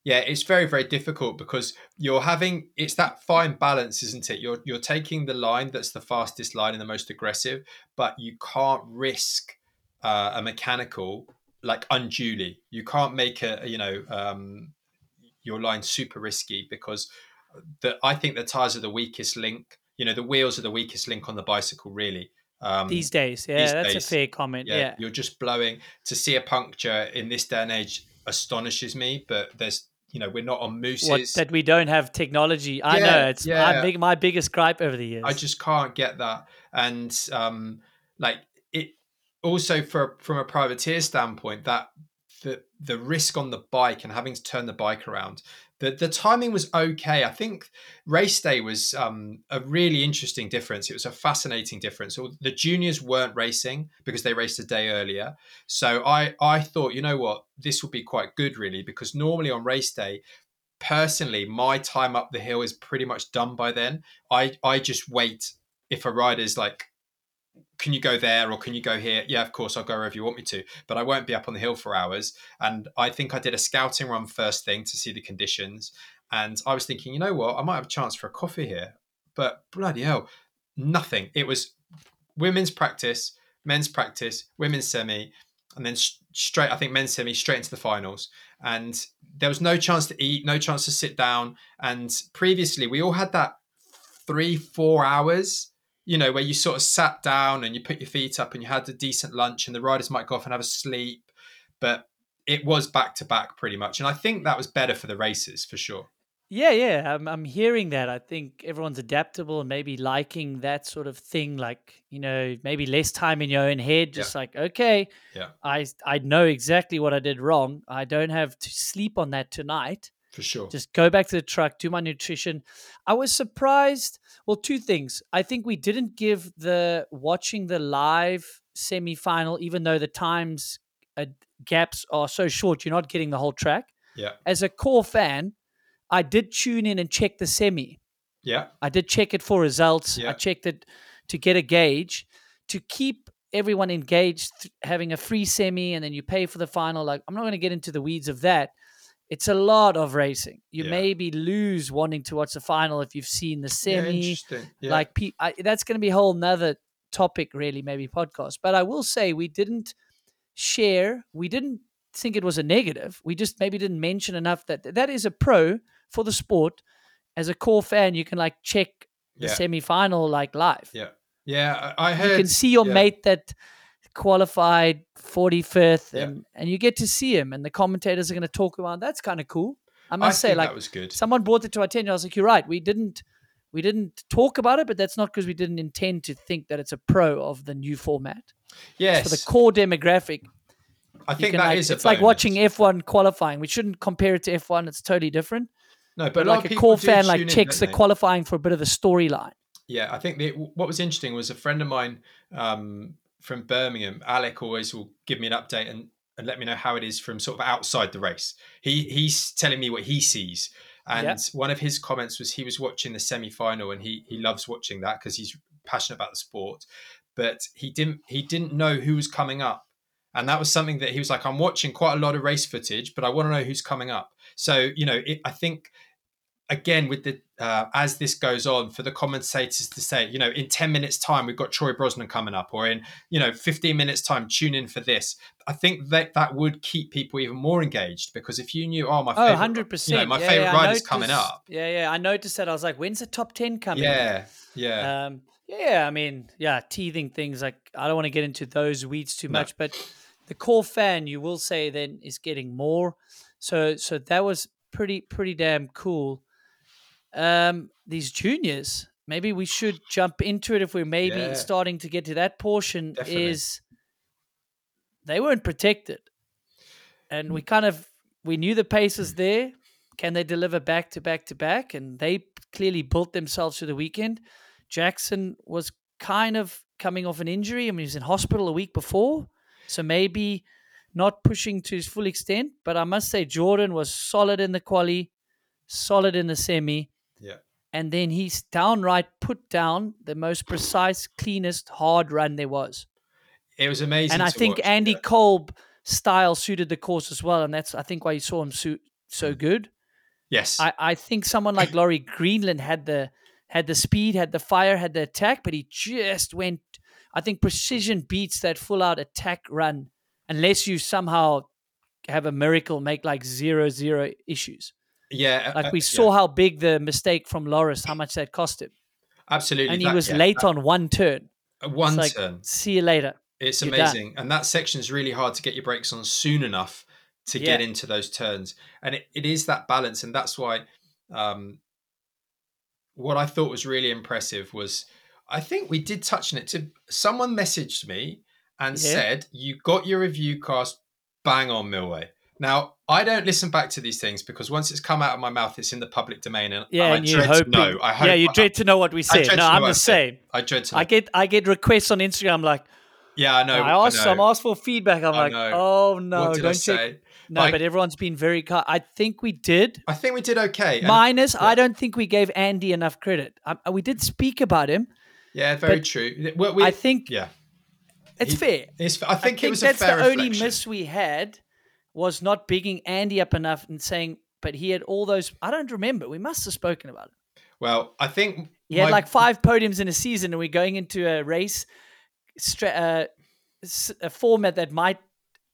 yeah, it's very very difficult because you're having it's that fine balance, isn't it? You're you're taking the line that's the fastest line and the most aggressive, but you can't risk uh, a mechanical like unduly. You can't make a you know um, your line super risky because the I think the tires are the weakest link. You know, the wheels are the weakest link on the bicycle, really. Um, These days, yeah, these that's days, a fair comment. yeah, Yeah, you're just blowing. To see a puncture in this day and age astonishes me, but there's you know we're not on mooses. what that we don't have technology. I Yeah, know it's yeah. my, my biggest gripe over the years. I just can't get that. And um, like it also for from a privateer standpoint, that the the risk on the bike and having to turn the bike around. The, the timing was okay. I think race day was um, a really interesting difference. It was a fascinating difference. The juniors weren't racing because they raced a day earlier. So I I thought, you know what, this would be quite good, really, because normally on race day, personally, my time up the hill is pretty much done by then. I I just wait if a rider's like, can you go there or can you go here? Yeah, of course I'll go wherever you want me to, but I won't be up on the hill for hours. And I think I did a scouting run first thing to see the conditions. And I was thinking, you know what, I might have a chance for a coffee here. But bloody hell, nothing. It was women's practice, men's practice, women's semi, and then straight, I think men's semi, straight into the finals. And there was no chance to eat, no chance to sit down. And previously, we all had that three, four hours, you know, where you sort of sat down and you put your feet up and you had a decent lunch, and the riders might go off and have a sleep. But it was back to back pretty much. And I think that was better for the races for sure. Yeah, yeah, I'm I'm hearing that. I think everyone's adaptable and maybe liking that sort of thing. Like you know, maybe less time in your own head. Just like okay, Yeah. I I know exactly what I did wrong. I don't have to sleep on that tonight. For sure. Just go back to the truck, do my nutrition. I was surprised. Well, two things. I think we didn't give the watching the live semi-final, even though the times uh, gaps are so short, you're not getting the whole track. yeah. As a core fan, I did tune in and check the semi. Yeah. I did check it for results. Yeah. I checked it to get a gauge to keep everyone engaged, having a free semi, and then you pay for the final. Like, I'm not going to get into the weeds of that. It's a lot of racing. You Yeah. maybe lose wanting to watch the final if you've seen the Yeah, semi. interesting. Yeah. Like, pe- I, that's going to be a whole nother topic, really, maybe podcast. But I will say we didn't share, we didn't think it was a negative. We just maybe didn't mention enough that that is a pro for the sport. As a core fan, you can like check the Yeah. semi final like live. Yeah. Yeah. I I heard. You can see your yeah. mate that qualified 45th Yeah. and, and you get to see him and the commentators are going to talk about that's kind of cool. I I must say like that was good. someone brought it to our attention. I was like, you're right. We didn't we didn't talk about it, but that's not because we didn't intend to think that it's a pro of the new format. Yes, For the core demographic, I think that like, is it's like bonus. watching F1 qualifying. We shouldn't compare it to F1. It's totally different. No, but, But like a core fan, like in, checks the qualifying for a bit of the storyline. Yeah, I think the, what was interesting was a friend of mine um, from Birmingham, Alec, always will give me an update and, and let me know how it is from sort of outside the race. He he's telling me what he sees, and Yeah. one of his comments was he was watching the semi final and he he loves watching that because he's passionate about the sport, but he didn't he didn't know who was coming up, and that was something that he was like, I'm watching quite a lot of race footage, but I want to know who's coming up. So you know, it, I think again with the uh, as this goes on for the commentators to say you know in 10 minutes time we've got troy brosnan coming up or in you know 15 minutes time tune in for this i think that that would keep people even more engaged because if you knew oh my Oh, favorite 100%. you know my yeah, favorite yeah, rider's coming up Yeah, yeah. I noticed that. I was like, when's the top 10 coming? yeah yeah Um, yeah, I mean, yeah, teething things like I don't want to get into those weeds too No. much, but the core fan, you will say, then is getting more. So, so that was pretty, pretty damn cool. Um, these juniors, maybe we should jump into it if we're maybe Yeah. starting to get to that portion. Definitely. Is they weren't protected, and we kind of we knew the pace was there. Can they deliver back to back to back? And they clearly built themselves for the weekend. Jackson was kind of coming off an injury. I mean, he was in hospital a week before, so maybe not pushing to his full extent. But I must say, Jordan was solid in the quali, solid in the semi, yeah and then he's downright put down the most precise, cleanest hard run there was. it was amazing And I think watch, Andy yeah. Kolb style suited the course as well, and that's I think why you saw him suit so mm. good. yes I, I think someone like (coughs) Laurie Greenland had the had the speed, had the fire, had the attack, but he just went. I think precision beats that full out attack run, unless you somehow have a miracle make like zero zero issues. Yeah Like uh, we yeah, saw how big the mistake from Loris, how much that cost him, absolutely and he was yeah, late that- on one turn. uh, one It's like, turn see you later. It's You're done. amazing. And that section is really hard to get your brakes on soon enough to get into those turns. And it, it is that balance. And that's why um, what I thought was really impressive was I think we did touch on it. To someone messaged me and Yeah. said, You got your review cast bang on Milway. Now, I don't listen back to these things because once it's come out of my mouth, it's in the public domain. And Yeah, I and you hope. to know. I hope yeah, you I, dread to know what we say. No, I'm the same. I dread to know. I get I get requests on Instagram like yeah, I know. I asked know. I'm asked for feedback. I'm I like, know. oh no, don't I say? No, Like- but everyone's been very kind. I think we did. I think we did okay. Minus, yeah. I don't think we gave Andy enough credit. I, we did speak about him. Yeah, very true. Well, we, I think yeah, it's he- fair. it's, I think, I it was that's a fair the only miss we had was not bigging Andy up enough and saying, but he had all those. I don't remember. We must have spoken about it. Well, I think He had like five podiums in a season, and we're going into a race, stra- uh, s- a format that might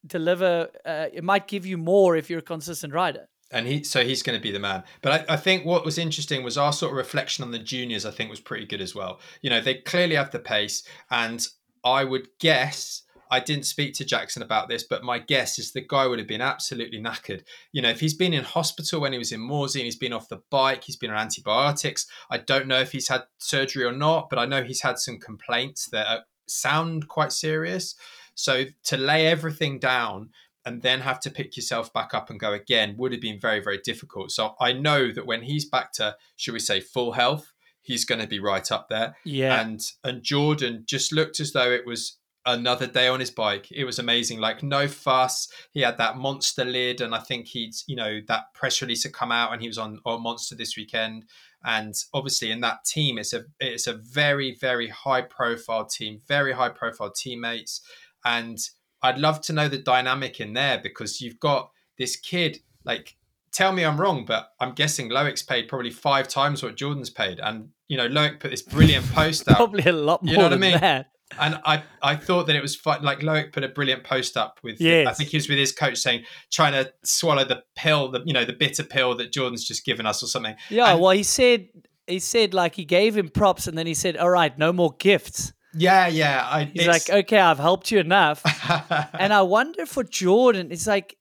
deliver. Uh, it might give you more if you're a consistent rider. and he so he's going to be the man. But I, I think what was interesting was our sort of reflection on the juniors. I think was pretty good as well. You know, they clearly have the pace, and I would guess. I didn't speak to Jackson about this, but my guess is the guy would have been absolutely knackered. You know, if he's been in hospital when he was in Morsey and he's been off the bike, he's been on antibiotics. I don't know if he's had surgery or not, but I know he's had some complaints that sound quite serious. So to lay everything down and then have to pick yourself back up and go again would have been very, very difficult. So I know that when he's back to, should we say, full health, he's going to be right up there. Yeah. And and Jordan just looked as though it was another day on his bike. It was amazing. Like no fuss. He had that monster lid, and I think he'd, you know, that press release had come out, and he was on on Monster this weekend. And obviously, in that team, it's a it's a very very high profile team, very high profile teammates, and I'd love to know the dynamic in there because you've got this kid like. Tell me I'm wrong, but I'm guessing Loic's paid probably five times what Jordan's paid, and you know Loic put this brilliant post out (laughs) Probably a lot more You know what I than mean? that. And I, I thought that it was fun. Like Loic put a brilliant post up with, I think he was with his coach saying, trying to swallow the pill, the you know the bitter pill that Jordan's just given us or something. Yeah, And- well, he said he said like he gave him props, and then he said, "All right, no more gifts." Yeah, yeah. I, He's like, "Okay, I've helped you enough." (laughs) and I wonder for Jordan, it's like,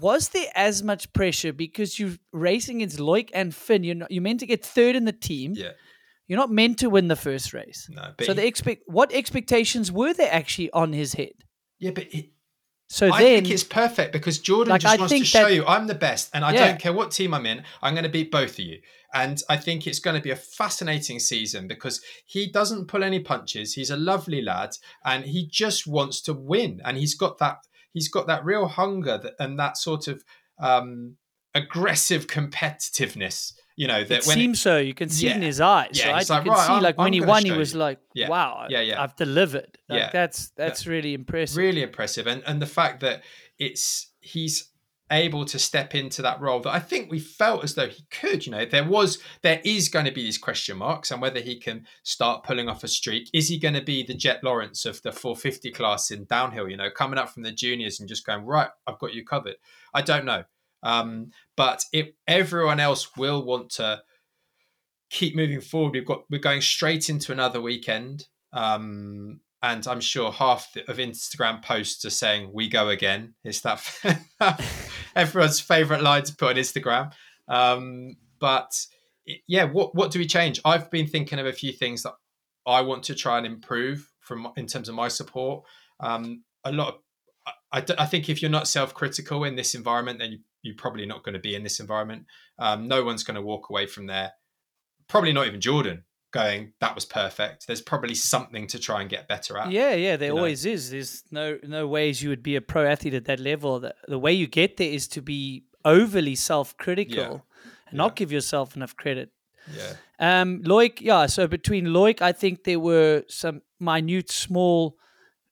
was there as much pressure because you're racing against Loic and Finn? You're not, you're meant to get third in the team. yeah, You're not meant to win the first race. No, but So he- the expect what expectations were there actually on his head? yeah, but it, So I then think it's perfect because Jordan Like, just I wants to show that- you I'm the best, and I Yeah. don't care what team I'm in. I'm going to beat both of you, and I think it's going to be a fascinating season because he doesn't pull any punches. He's a lovely lad, and he just wants to win, and he's got that he's got that real hunger that, and that sort of um, aggressive competitiveness. You know that it when seems so. You can see it in his eyes, Yeah, right? he's you can "Right, see I'm- like when I'm he gonna won, he was you." like, Yeah. "Wow, Yeah, yeah. I've delivered." Like, Yeah. that's that's really impressive. really impressive and and the fact that it's he's able to step into that role that I think we felt as though he could you know there was there is going to be these question marks and whether he can start pulling off a streak is he going to be the Jet Lawrence of the 450 class in downhill you know coming up from the juniors and just going right I've got you covered I don't know um, but it everyone else will want to keep moving forward we've got we're going straight into another weekend um, and I'm sure half of Instagram posts are saying "We go again." It's that (laughs) everyone's favorite line to put on Instagram? Um, but yeah, what what do we change? I've been thinking of a few things that I want to try and improve from in terms of my support. Um, a lot of I, I I think if you're not self-critical in this environment, then you, you're probably not going to be in this environment. Um, no one's going to walk away from there. Probably not even Jordan going, "That was perfect." There's probably something to try and get better at. Yeah, yeah, there you know. always is. There's no no ways you would be a pro athlete at that level. The, the way you get there is to be overly self-critical and not give yourself enough credit. Yeah. Um, Loic, yeah. So between Loic, I think there were some minute, small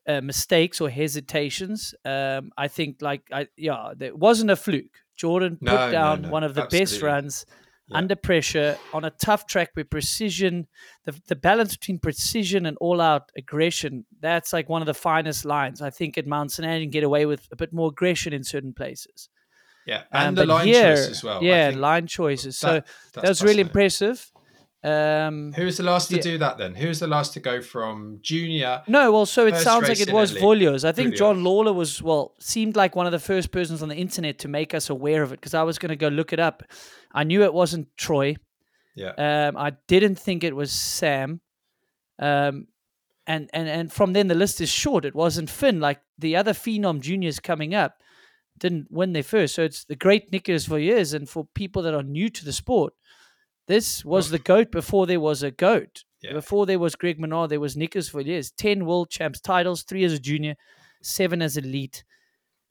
uh, mistakes or hesitations. Um, I think, like, I yeah, it wasn't a fluke. Jordan put No, no, down no, one of the best runs Yeah. under pressure on a tough track with precision. The the balance between precision and all out aggression. That's like one of the finest lines. I think at Mount. Anne you can get away with a bit more aggression in certain places. Yeah, Um, and the line here- choice as well. Yeah, line choices. so that- that was really impressive. Um, Who was the last to Yeah. do that then? Who was the last to go from junior? no, well, so it sounds like it was Vouilloz. I think Vouilloz. John Lawler was, well, seemed like one of the first persons on the internet to make us aware of it because I was going to go look it up. I knew it wasn't Troy. Yeah. Um, I didn't think it was Sam. Um, and, and, and from then the list is short. It wasn't Finn. Like the other Phenom juniors coming up didn't win their first. So it's the great Nicolas Vouilloz. And for people that are new to the sport, this was the GOAT before there was a GOAT. Yeah. Before there was Greg Minnaar, there was Nicolas Vouilloz. 10 world champs titles, three as a junior, seven as elite.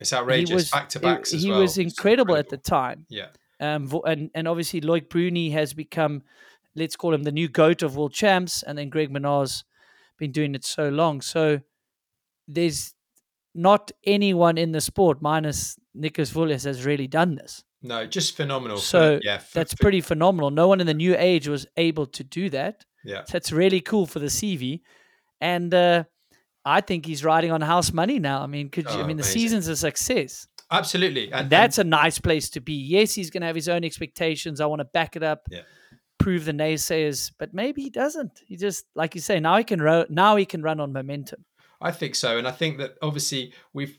It's outrageous. He was, Back to he- backs he, as well. was It's incredible, at the time. Yeah. Um, and, and obviously, Loic Bruni has become, let's call him the new GOAT of world champs. And then Greg Minnaar's been doing it so long. So there's not anyone in the sport, minus Nicolas Vouilloz, has really done this. No, just phenomenal. So yeah, for- That's for- pretty phenomenal. No one in the new age was able to do that. Yeah. That's really cool for the CV. And uh, I think he's riding on house money now. I mean, could you, I Oh, mean, the season's a success. Absolutely. And, And that's a nice place to be. Yes, he's going to have his own expectations. I want to back it up, Yeah. prove the naysayers, but maybe he doesn't. He just, like you say, now he can ro- now he can run on momentum. I think so, and I think that obviously we've.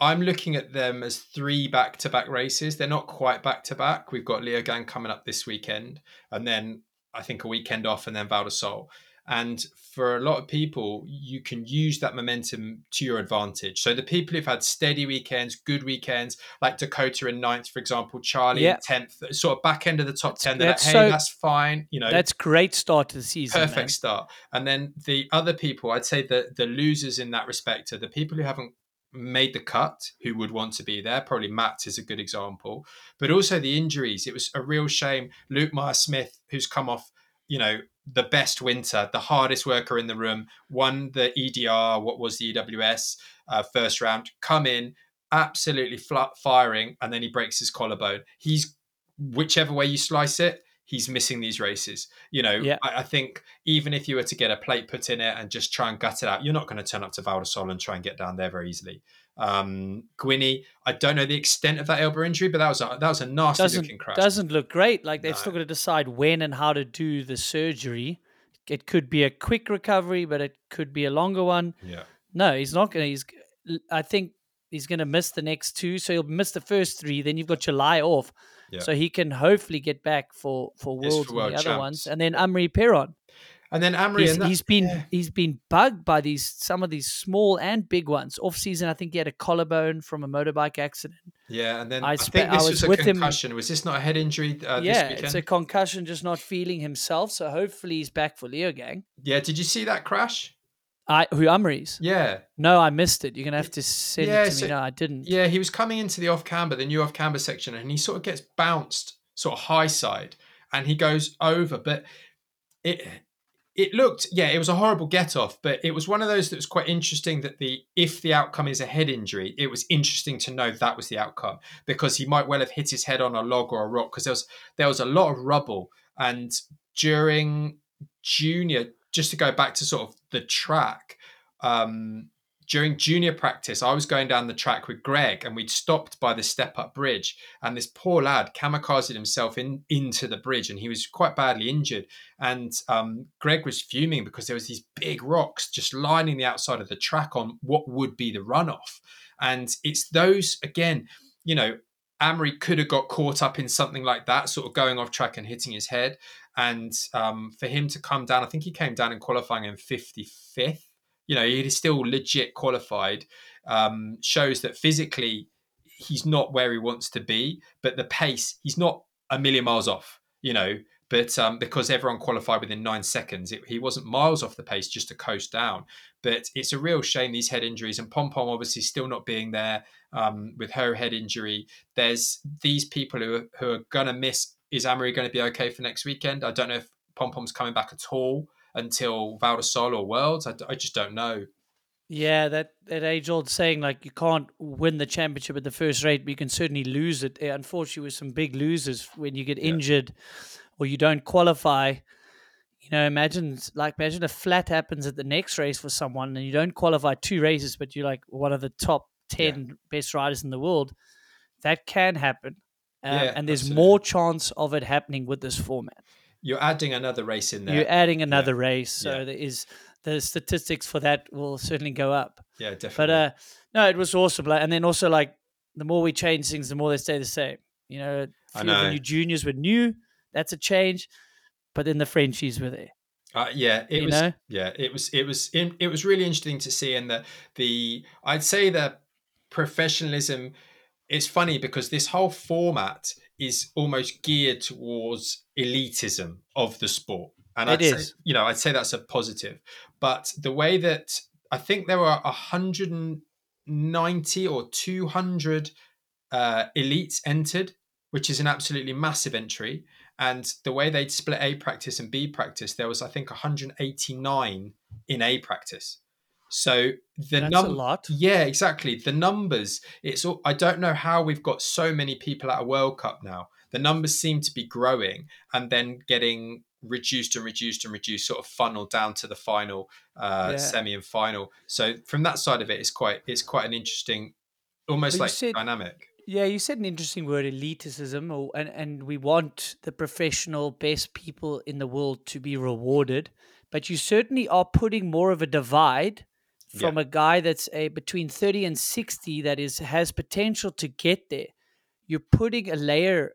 I'm looking at them as three back-to-back races. They're not quite back-to-back. We've got Leogang coming up this weekend, and then I think a weekend off, and then Val di Sole. And for a lot of people, you can use that momentum to your advantage. So the people who've had steady weekends, good weekends, like Dakota in ninth, for example, Charlie Yeah. tenth, sort of back end of the top ten. They're like, that's hey, so- that's fine. You know, That's great start to the season. perfect man. start. And then the other people, I'd say the the losers in that respect are the people who haven't made the cut, who would want to be there. Probably Matt is a good example, but also the injuries. It was a real shame. Luke Meier-Smith, who's come off, you know, the best winter, the hardest worker in the room, won the EDR, what was the EWS uh, first round, come in absolutely flat firing, and then he breaks his collarbone. He's whichever way you slice it, he's missing these races. You know, Yeah. I, I think even if you were to get a plate put in it and just try and gut it out, you're not going to turn up to Val and try and get down there very easily. Um, Gwynny, I don't know the extent of that elbow injury, but that was a, that was a nasty doesn't looking crash. doesn't look great. Like they've No. still got to decide when and how to do the surgery. It could be a quick recovery, but it could be a longer one. yeah, No, he's not going to. He's. I think he's going to miss the next two, so he'll miss the first three. Then you've got July off, Yeah. so he can hopefully get back for for Yes, for worlds and world the other ones, and then Amaury Pierron. And then Amaury, He's, and that- he's been yeah. he's been bugged by these some of these small and big ones. Off season, I think he had a collarbone from a motorbike accident. Yeah, and then I I, think I was was, a with him- Was this not a head injury uh, yeah, this it's a concussion, just not feeling himself. So hopefully he's back for Leogang. Yeah, did you see that crash? I who Amaury's? Yeah, No, I missed it. You're gonna have to send Yeah, it to so- me. No, I didn't. yeah. He was coming into the off camber, the new off camber section, and he sort of gets bounced, sort of high side, and he goes over. But it it looked, yeah, it was a horrible get off. But it was one of those that was quite interesting. That the if the outcome is a head injury, it was interesting to know that was the outcome because he might well have hit his head on a log or a rock because there was there was a lot of rubble and during junior just to go back to sort of the track um during junior practice i was going down the track with greg and we'd stopped by the step up bridge and this poor lad kamikazed himself in into the bridge and he was quite badly injured and um, greg was fuming because there was these big rocks just lining the outside of the track on what would be the runoff and it's those again you know Amaury could have got caught up in something like that, sort of going off track and hitting his head. And um, for him to come down, I think he came down in qualifying in 55th. You know, he is still legit qualified. Um, shows that physically he's not where he wants to be, but the pace, he's not a million miles off, you know. But um, because everyone qualified within nine seconds, it, he wasn't miles off the pace just to coast down. But it's a real shame these head injuries and Pom Pom obviously still not being there um, with her head injury. There's these people who are, who are going to miss. Is Amaury going to be okay for next weekend? I don't know if Pom Pom's coming back at all until Val di Sole or Worlds. I just don't know. Yeah, that, that age old saying like you can't win the championship at the first rate, but you can certainly lose it. Unfortunately, with some big losers when you get Yeah. injured or you don't qualify. You know, imagine like imagine a flat happens at the next race for someone and you don't qualify two races, but you're like one of the top ten best riders in the world. That can happen, um, Yeah, and there's absolutely. more chance of it happening with this format. You're adding another race in there. You're adding another race, so Yeah. there is the statistics for that will certainly go up. yeah, definitely. But uh, no, it was awesome. Like, and then also like the more we change things, the more they stay the same. You know, a few of the new juniors were new. That's a change. But then the Frenchies were there. Uh, yeah, it you was. know? Yeah, it was. It was. in- It was really interesting to see, and the the I'd say the professionalism. It's funny because this whole format is almost geared towards elitism of the sport, and It I'd say, you know, I'd say that's a positive. But the way that I think there were hundred and ninety or two hundred uh, elites entered, which is an absolutely massive entry. And the way they'd split A practice and B practice, there was I think 189 in A practice. So the That's num- a lot. yeah, exactly. The numbers. It's all, I don't know how we've got so many people at a World Cup now. The numbers seem to be growing and then getting reduced and reduced and reduced, sort of funneled down to the final, uh, Yeah. semi and final. So from that side of it, it's quite it's quite an interesting, almost like said- dynamic. Yeah, you said an interesting word, elitism, or, and and we want the professional best people in the world to be rewarded, but you certainly are putting more of a divide from a guy that's a between thirty and sixty that is has potential to get there. You're putting a layer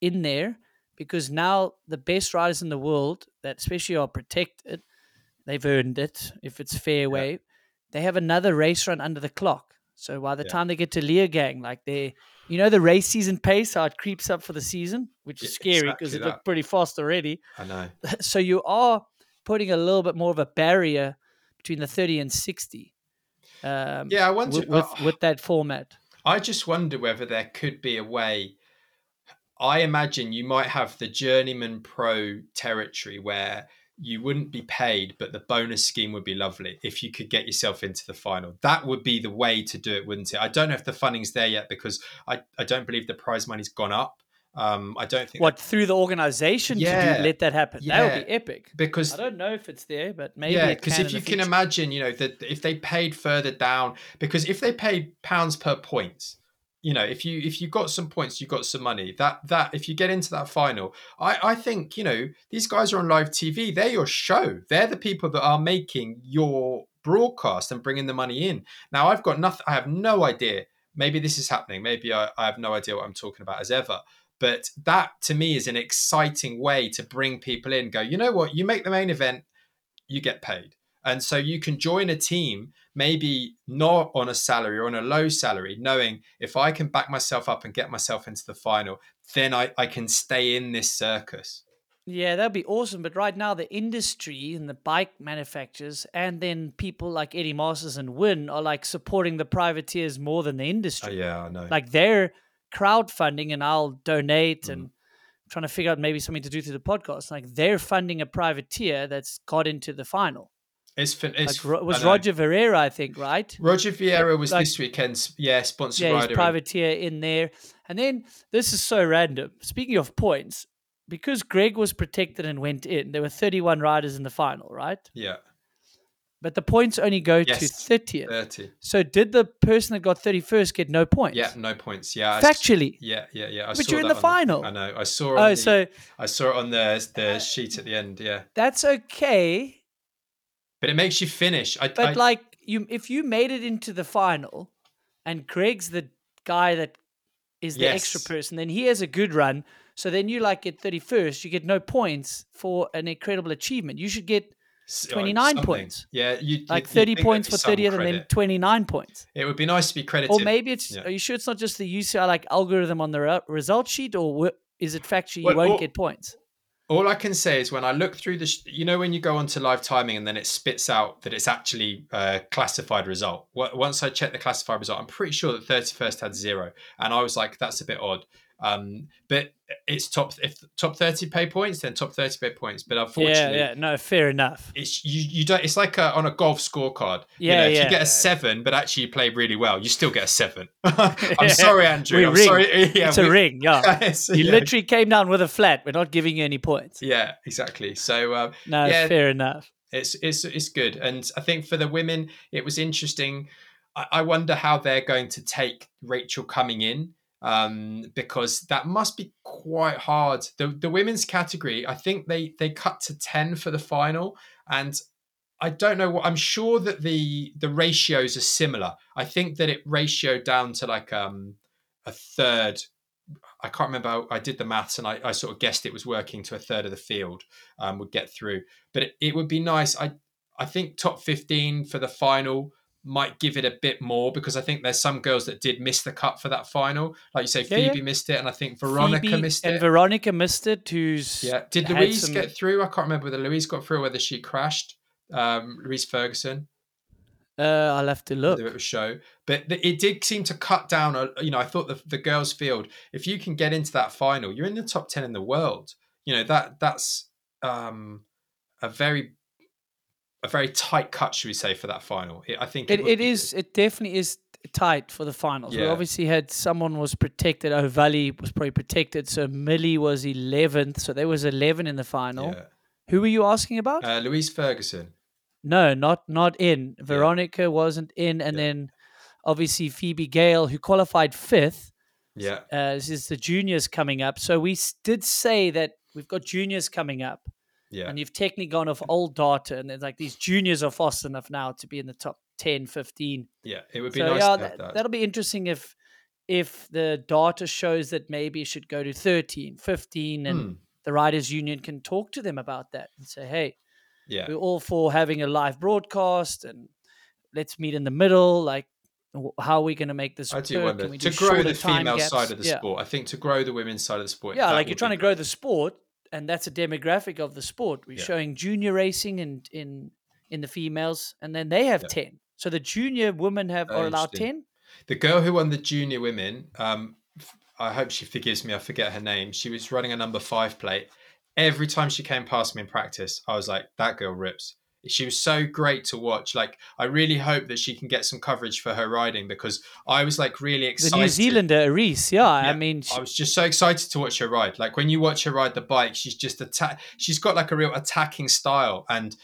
in there because now the best riders in the world that especially are protected, they've earned it. If it's fairway, they have another race run under the clock. So by the Yeah. time they get to Leogang, like they, you know, the race season pace, how it creeps up for the season, which is Yeah, scary because exactly it looked pretty fast already. I know. (laughs) so you are putting a little bit more of a barrier between the 30 and 60. Um, Yeah, I wonder. with, with, uh, with that format. I just wonder whether there could be a way. I imagine you might have the journeyman pro territory where you wouldn't be paid, but the bonus scheme would be lovely if you could get yourself into the final. That would be the way to do it, wouldn't it? I don't know if the funding's there yet because I, I don't believe the prize money's gone up. Um, I don't think What, through the organization to Yeah, do, let that happen? That would be epic. because I don't know if it's there, but maybe yeah, because if you can future. imagine, you know, that if they paid further down, because if they paid pounds per point, you know, if you if you got some points, you got some money. That that if you get into that final, I I think you know these guys are on live TV. They're your show. They're the people that are making your broadcast and bringing the money in. Now I've got nothing. I have no idea. Maybe this is happening. Maybe I, I have no idea what I'm talking about as ever. But that to me is an exciting way to bring people in. Go, you know what? You make the main event, you get paid. And so you can join a team, maybe not on a salary or on a low salary, knowing if I can back myself up and get myself into the final, then I, I can stay in this circus. Yeah, that'd be awesome. But right now, the industry and the bike manufacturers, and then people like Eddie Masters and Wyn are like supporting the privateers more than the Oh, industry. yeah, I know. Like they're crowdfunding, and I'll donate Mm. and trying to figure out maybe something to do through the podcast. Like they're funding a privateer that's got into the final. it's, it's Like was Roger Vieira, I think, right? Roger Vieira was like- this weekend's yeah sponsored yeah, rider. privateer in there. And then this is so random. Speaking of points, because Greg was protected and went in, there were 31 riders in the final, right? yeah, But the points only go to Yes, 30th. thirty. So did the person that got 31st get no points? Yeah, no points. Yeah, I Factually. Yeah, yeah, yeah. I But saw you're in the final. I know. I saw. On Oh, the, so I saw it on the the sheet at the end. Yeah, that's okay. but it makes you finish. I, But I, like you if you made it into the final and Greg's the guy that is the extra person, then he has a good run. So then you like get 31st, you get no points for an incredible achievement. You should get uh, 29 something. points. Yeah, you like you'd 30 points for some 30th and then 29 points. It would be nice to be credited. Or maybe it's Yeah. are you sure it's not just the UCI like algorithm on the re- result sheet or is it factually Well, you won't all- get points? All I can say is when I look through the, sh- you know, when you go onto live timing and then it spits out that it's actually a classified result. Once I checked the classified result, I'm pretty sure that 31st had zero, and I was like, that's a bit odd. Um, but it's top if top 30 pay points, then top 30 pay points. But unfortunately, yeah, yeah, no, fair enough. it's you you don't it's like a, on a golf scorecard you Yeah, know, if yeah. you get a seven but actually you played really well you still get a seven (laughs) i'm (laughs) sorry andrew We i'm ring. sorry (laughs) yeah it's a we- ring, yeah. You yeah. literally came down with a flat. We're not giving you any points. yeah exactly so um, No, Yeah. fair enough. it's it's it's good and i think for the women it was interesting i, I wonder how they're going to take rachel coming in um because that must be quite hard the the women's category i think they they cut to 10 for the final and i don't know what i'm sure that the the ratios are similar i think that it ratioed down to like um a third I can't remember. I did the maths and I, I sort of guessed it was working to a third of the field um, would get through. But it, it would be nice. I I think top fifteen for the final might give it a bit more because I think there's some girls that did miss the cut for that final. Like you say, Yeah, yeah. Phoebe missed it, and I think Veronica Phoebe missed and. Veronica missed it. Who's yeah, did Louise some- get through? I can't remember whether Louise got through or whether she crashed. Um, Louise Ferguson. Uh, I'll have to look. the show. But it did seem to cut down. a- You know, I thought the the girls' field. If you can get into that final, you're in the top ten in the world. You know that that's um, a very a very tight cut, should we say, for that final. It, I think It, it be is. good. It definitely is tight for the finals. We obviously had someone was protected. O'Valley was probably protected. So Millie was eleventh. So there was eleven in the final. Yeah. Who were you asking about? Uh, Louise Ferguson. no, not not in. Veronica wasn't in, and Yeah. then obviously Phoebe Gale, who qualified fifth. Yeah. Uh, this is the juniors coming up. So we did say that we've got juniors coming up. Yeah. and you've technically gone off old data and it's like these juniors are fast enough now to be in the top 10 15 Yeah. It would be so nice yeah to have that, that. that'll be interesting if if the data shows that maybe it should go to 13 15 and Hmm. the riders union can talk to them about that and say hey Yeah. we're all for having a live broadcast and let's meet in the middle like how are we going to make this I work? do wonder Can we to grow the female gaps? side of the Yeah. sport. I think to grow the women's side of the sport. Yeah, like you're trying to great. grow the sport, and that's a demographic of the sport. We're Yeah. showing junior racing in in in the females, and then they have Yeah. ten. So the junior women have are allowed ten. The girl who won the junior women, um, I hope she forgives me. I forget her name. She was running a number five plate. Every time she came past me in practice, I was like, "That girl rips." She was so great to watch. Like, I really hope that she can get some coverage for her riding because I was like really excited. The. New Zealander Reese, yeah, I mean, she, I was just so excited to watch her ride. Like when you watch her ride the bike, she's just attack. She's got like a real attacking style, and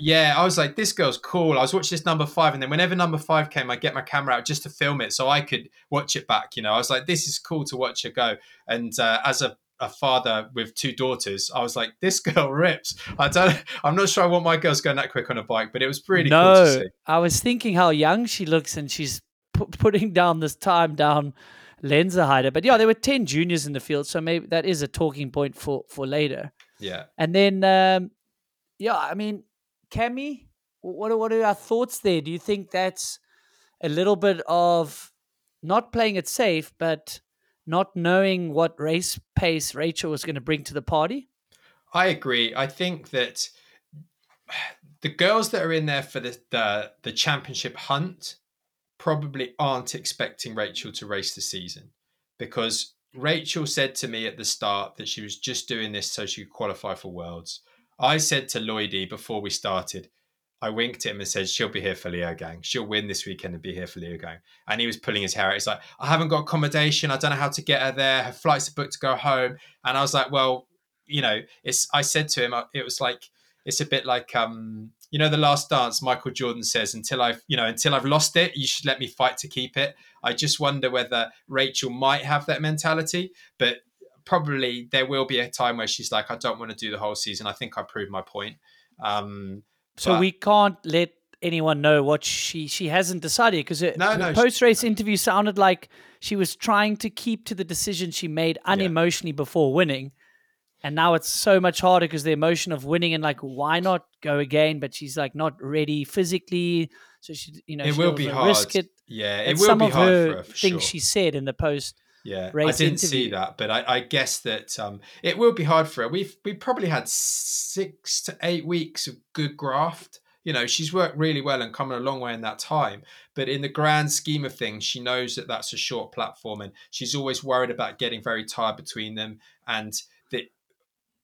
yeah, I was like, this girl's cool. I was watching this number five, and then whenever number five came, I get my camera out just to film it so I could watch it back. You know, I was like, this is cool to watch her go. And uh, as a a father with two daughters, I was like, this girl rips. I don't. I'm not sure I want my girls going that quick on a bike, but it was really no, cool to see. I was thinking how young she looks, and she's pu- putting down this time down Lenzerheide. But yeah, there were ten juniors in the field, so maybe that is a talking point for for later. Yeah. And then, um, yeah, I mean, Cami, what are, what are our thoughts there? Do you think that's a little bit of not playing it safe, but not knowing what race pace Rachel was going to bring to the party? I agree. I think that the girls that are in there for the, the the championship hunt probably aren't expecting Rachel to race the season because Rachel said to me at the start that she was just doing this so she could qualify for Worlds. I said to Lloydie before we started, I winked at him and said, She'll be here for Leogang. She'll win this weekend and be here for Leogang. And he was pulling his hair out. He's like, I haven't got accommodation. I don't know how to get her there. Her flights are booked to go home. And I was like, Well, you know, it's, I said to him, it was like, it's a bit like, um, you know, the last dance, Michael Jordan says, until I've, you know, until I've lost it, you should let me fight to keep it. I just wonder whether Rachel might have that mentality, but probably there will be a time where she's like, I don't want to do the whole season. I think I proved my point. Um, so but- we can't let anyone know what she she hasn't decided because No, no, post race interview sounded like she was trying to keep to the decision she made unemotionally before winning. And now it's so much harder because the emotion of winning and like, why not go again? But she's like not ready physically, so she, you know, it she will be hard. Risk it. Yeah, it It's will some be of hard her for her. For things sure. she said in the post. Yeah, I didn't see that, but I, I guess that um, it will be hard for her. We've we probably had six to eight weeks of good graft. You know, she's worked really well and come a long way in that time. But in the grand scheme of things, she knows that that's a short platform, and she's always worried about getting very tired between them. And that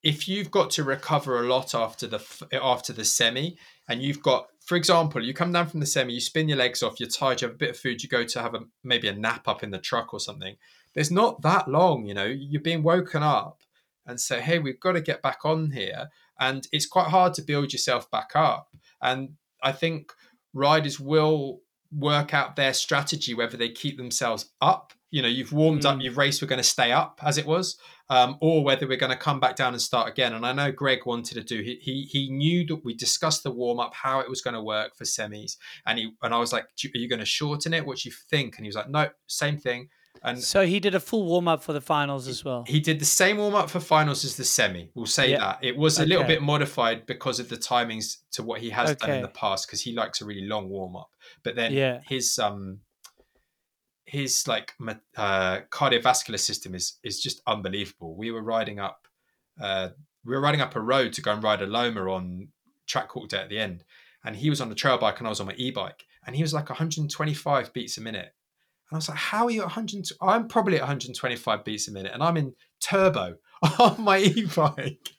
if you've got to recover a lot after the after the semi, and you've got, for example, you come down from the semi, you spin your legs off, you're tired, you have a bit of food, you go to have a maybe a nap up in the truck or something. There's not that long, you know. You're being woken up and say, "Hey, we've got to get back on here," and it's quite hard to build yourself back up. And I think riders will work out their strategy whether they keep themselves up. You know, you've warmed up, Mm. you've raced, we're going to stay up as it was, um, or whether we're going to come back down and start again. And I know Greg wanted to do. He he, he knew that we discussed the warm up, how it was going to work for semis, and he and I was like, "Are you going to shorten it? What do you think?" And he was like, "No, same thing." And So he did a full warm up for the finals as well. he did the same warm up for finals as the semi. We'll say Yeah. that it was a little bit modified because of the timings to what he has done in the past because he likes a really long warm up. But then Yeah. his um his like uh, cardiovascular system is is just unbelievable. We were riding up uh, we were riding up a road to go and ride a Loma on track walk day at the end, and he was on the trail bike and I was on my e bike, and he was like 125 beats a minute. And I was like, how are you at 100? I'm probably at 125 beats a minute and I'm in turbo (laughs) on my e-bike.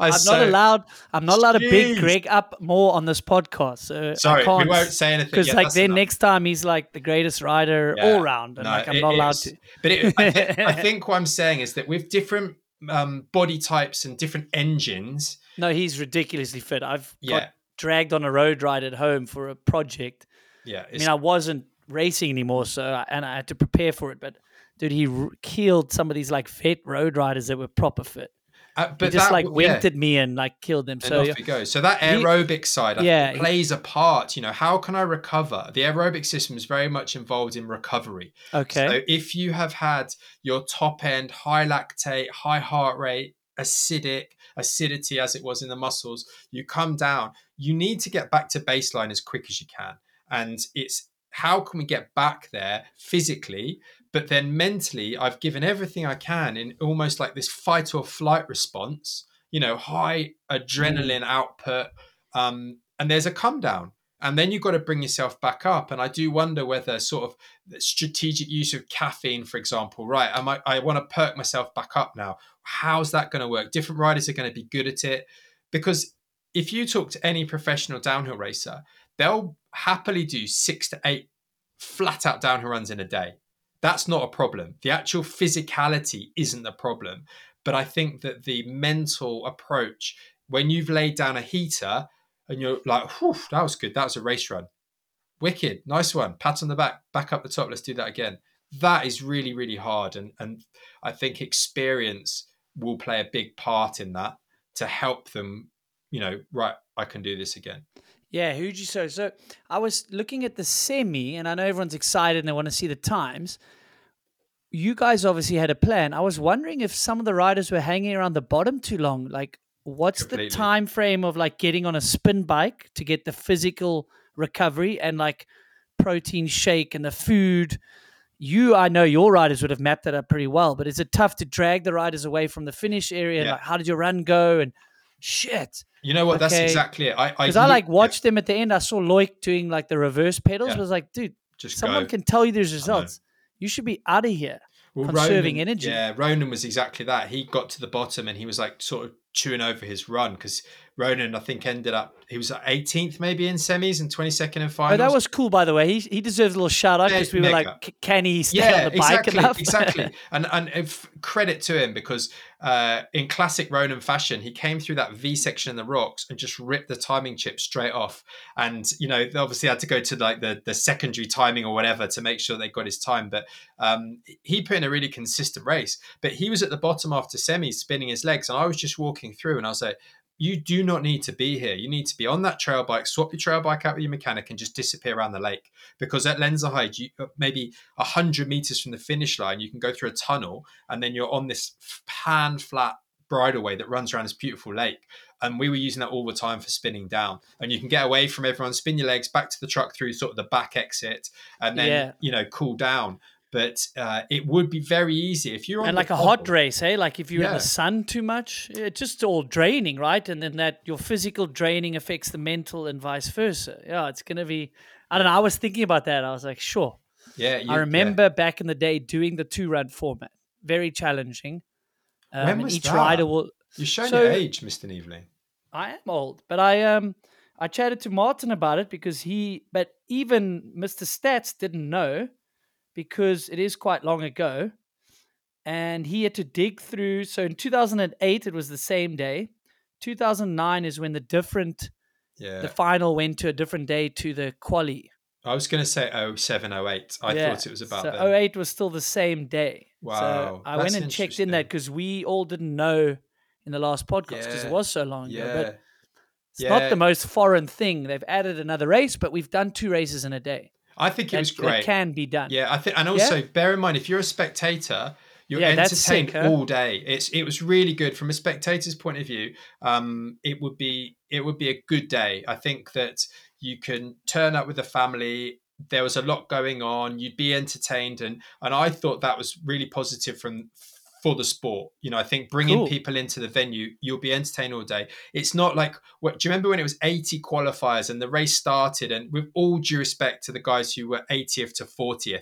I I'm so- not allowed. I'm not allowed to big Greg up more on this podcast. So Sorry, I can't, we won't say anything. because like then enough. next time he's like the greatest rider Yeah. all round, and No, like I'm it not allowed to. But it, I, thi- I (laughs) think what I'm saying is that with different um, body types and different engines, No, he's ridiculously fit. I've yeah, got dragged on a road ride at home for a project. yeah, I mean, I wasn't racing anymore, so and I had to prepare for it. But dude, he r- killed some of these like fit road riders that were proper fit. uh, He but just that, like w- yeah. winked at me and like killed them. And So off yeah, we go. So that He- aerobic side, I Yeah, he- plays a part. You know, how can I recover? The aerobic system is very much involved in recovery. okay, So if you have had your top end high lactate, high heart rate, acidic, acidity as it was in the muscles, you come down. You need to get back to baseline as quick as you can. And it's how can we get back there physically, but then mentally, I've given everything I can in almost like this fight or flight response, you know, high adrenaline output. Um, and there's a come down. And then you've got to bring yourself back up. And i do wonder whether sort of strategic use of caffeine for example right am i i want to perk myself back up now. How's that going to work? Different riders are going to be good at it. Because if you talk to any professional downhill racer they'll happily do six to eight flat out downhill runs in a day that's not a problem the actual physicality isn't the problem but i think that the mental approach when you've laid down a heater and you're like, Whew, that was good. That was a race run. Wicked. Nice one. Pat on the back, back up the top. Let's do that again. That is really, really hard. And and I think experience will play a big part in that to help them. You know, right? I can do this again. Yeah, who'd you so? So I was looking at the semi, and I know everyone's excited and they want to see the times. You guys obviously had a plan. I was wondering if some of the riders were hanging around the bottom too long. Like, what's Completely. the time frame of like getting on a spin bike to get the physical recovery and like protein shake and the food? You, I know your riders would have mapped that up pretty well, but is it tough to drag the riders away from the finish area? Yeah. Like, how did your run go? And shit. You know what? That's exactly it. I Because I, like yeah, watched them at the end. I saw Loic doing like the reverse pedals. Yeah. I was like, dude, just someone go. can tell you these results. You should be out of here. Well, conserving Ronan- energy. Yeah, Ronan was exactly that. He got to the bottom and he was like sort of chewing over his run because Ronan, I think, ended up he was at 18th maybe in semis and 22nd in finals. Oh, that was cool, by the way. He he deserves a little shout out Yeah, because we were mega. like, "C- can he stay yeah, on the bike exactly, enough? exactly. (laughs) And and if credit to him because uh, in classic Ronan fashion, he came through that V section in the rocks and just ripped the timing chip straight off. And you know, they obviously had to go to like the the secondary timing or whatever to make sure they got his time. But um, he put in a really consistent race. But he was at the bottom after semis, spinning his legs, and I was just walking through, and I was like. You do not need to be here. You need to be on that trail bike, swap your trail bike out with your mechanic, and just disappear around the lake. Because at Lenzerheide, you uh, maybe hundred meters from the finish line, you can go through a tunnel, and then you're on this pan flat bridleway that runs around this beautiful lake. And we were using that all the time for spinning down. And you can get away from everyone, spin your legs back to the truck through sort of the back exit, and then Yeah. you know cool down. But uh, it would be very easy if you're on and like a hot race, hey? Like if you're in the sun too much, it's just all draining, right? And then that your physical draining affects the mental and vice versa. Yeah, it's gonna be. I don't know. I was thinking about that. I was like, sure. Yeah, you- I yeah. remember back in the day doing the two run format. Very challenging. Um, When was each that? rider will. You're showing So- your age, Mister Neethling. I am old, but I um I chatted to Martin about it because he, but even Mr. Stats didn't know because it is quite long ago, and he had to dig through. So in 2008, it was the same day. 2009 is when the different Yeah, the final went to a different day to the quali. I was going to say 07, 08. I Yeah. thought it was about so then. 08 was still the same day. Wow, So I went and checked in that because we all didn't know in the last podcast because Yeah. it was so long ago. Yeah, But It's not the most foreign thing. They've added another race, but we've done two races in a day. I think it was great. It can be done. Yeah, I think, and also bear in mind if you're a spectator, you're Yeah, entertained sick, huh? all day. It's it was really good from a spectator's point of view. Um, it would be it would be a good day. I think that you can turn up with the family. There was a lot going on. You'd be entertained, and and I thought that was really positive from for the sport. You know, I think bringing Cool. people into the venue, you'll be entertained all day. It's not like what do you remember when it was 80 qualifiers and the race started? And with all due respect to the guys who were 80th to 40th,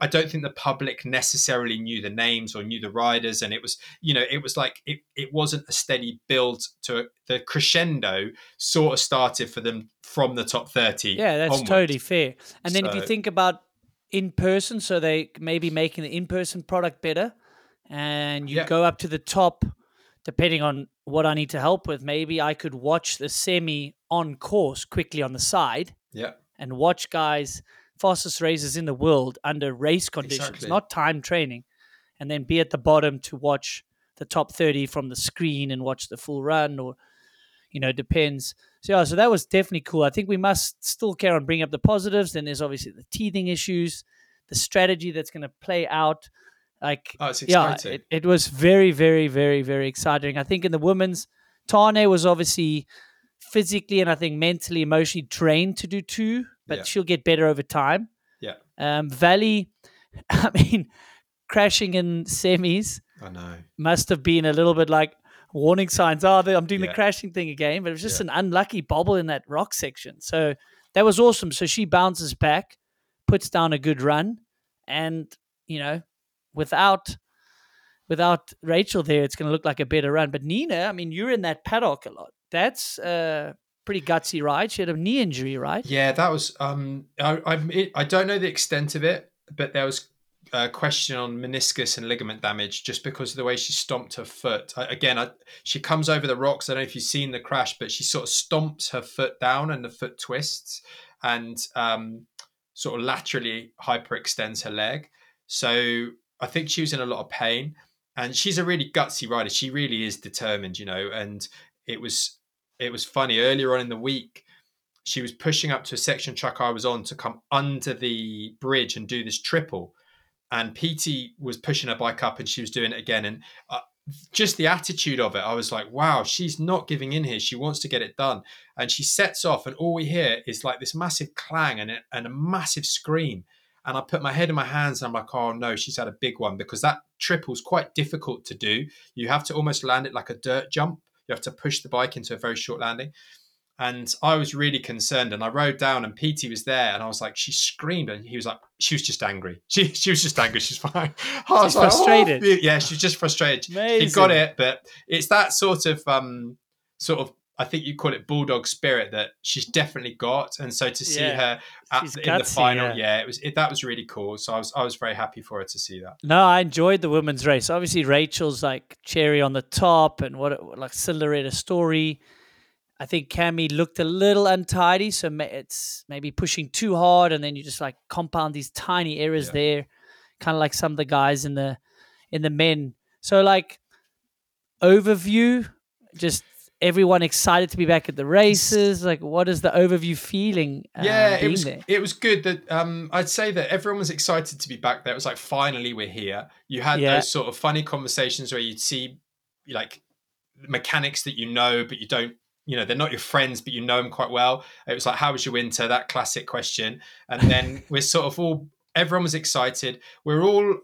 I don't think the public necessarily knew the names or knew the riders. And it was, you know, it was like it, it wasn't a steady build to the crescendo sort of started for them from the top 30. Yeah, that's onwards. totally fair. And then if you think about in person, so they maybe making the in person product better, and you Yeah. go up to the top, depending on what I need to help with. Maybe I could watch the semi on course quickly on the side Yeah. and watch guys fastest races in the world under race conditions, Exactly. not time training, and then be at the bottom to watch the top 30 from the screen and watch the full run or you know depends so yeah so that was definitely cool i think we must still care on bringing up the positives then there's obviously the teething issues the strategy that's going to play out like Oh, it's yeah it, it was very very very very exciting i think in the women's Tahnée was obviously physically and i think mentally emotionally trained to do two but Yeah. she'll get better over time Yeah. um Vali (laughs) i mean crashing in semis I know. must have been a little bit like warning signs. Oh, I'm doing the crashing thing again, but it was just Yeah. an unlucky bobble in that rock section. So that was awesome. So she bounces back, puts down a good run, and you know, without without Rachel there, it's going to look like a better run. But Nina, I mean, you're in that paddock a lot. That's a pretty gutsy ride. She had a knee injury, right? Yeah, that was. Um, I I, I don't know the extent of it, but there was a question on meniscus and ligament damage just because of the way she stomped her foot. I, again, I, she comes over the rocks. I don't know if you've seen the crash, but she sort of stomps her foot down and the foot twists and um, sort of laterally hyperextends her leg. So I think she was in a lot of pain. and she's a really gutsy rider. She really is determined, you know. And it was it was funny earlier on in the week. She was pushing up to a section track I was on to come under the bridge and do this triple, and PT was pushing her bike up, and she was doing it again. And uh, just the attitude of it, I was like, wow, she's not giving in here. She wants to get it done. And she sets off, and all we hear is like this massive clang and, and a massive scream. And I put my head in my hands and I'm like, oh no, she's had a big one because that triple triple's quite difficult to do. You have to almost land it like a dirt jump. You have to push the bike into a very short landing. And I was really concerned. And I rode down, and PT was there, and I was like, she screamed, and he was like, she was just angry. (laughs) She she was just angry. She's fine. (laughs) I was She's like, frustrated. Oh. Yeah, she's just frustrated. Amazing. She got it, but it's that sort of um sort of I think you call it bulldog spirit that she's definitely got, and so to see yeah. her at, in gutsy, the final, yeah, yeah it was it, that was really cool. So I was I was very happy for her to see that. No, I enjoyed the women's race. Obviously, Rachel's like cherry on the top, and what like Cinderella story. I think Cami looked a little untidy, so it's maybe pushing too hard, and then you just like compound these tiny errors yeah. there, kind of like some of the guys in the in the men. So like overview, just everyone excited to be back at the races. Like, what is the overview feeling? Uh, yeah, it was there? it was good. That um, I'd say that everyone was excited to be back there. It was like finally we're here. You had yeah. those sort of funny conversations where you'd see like mechanics that you know but you don't you know they're not your friends but you know them quite well it was like how was your winter that classic question and then (laughs) we're sort of all everyone was excited we're all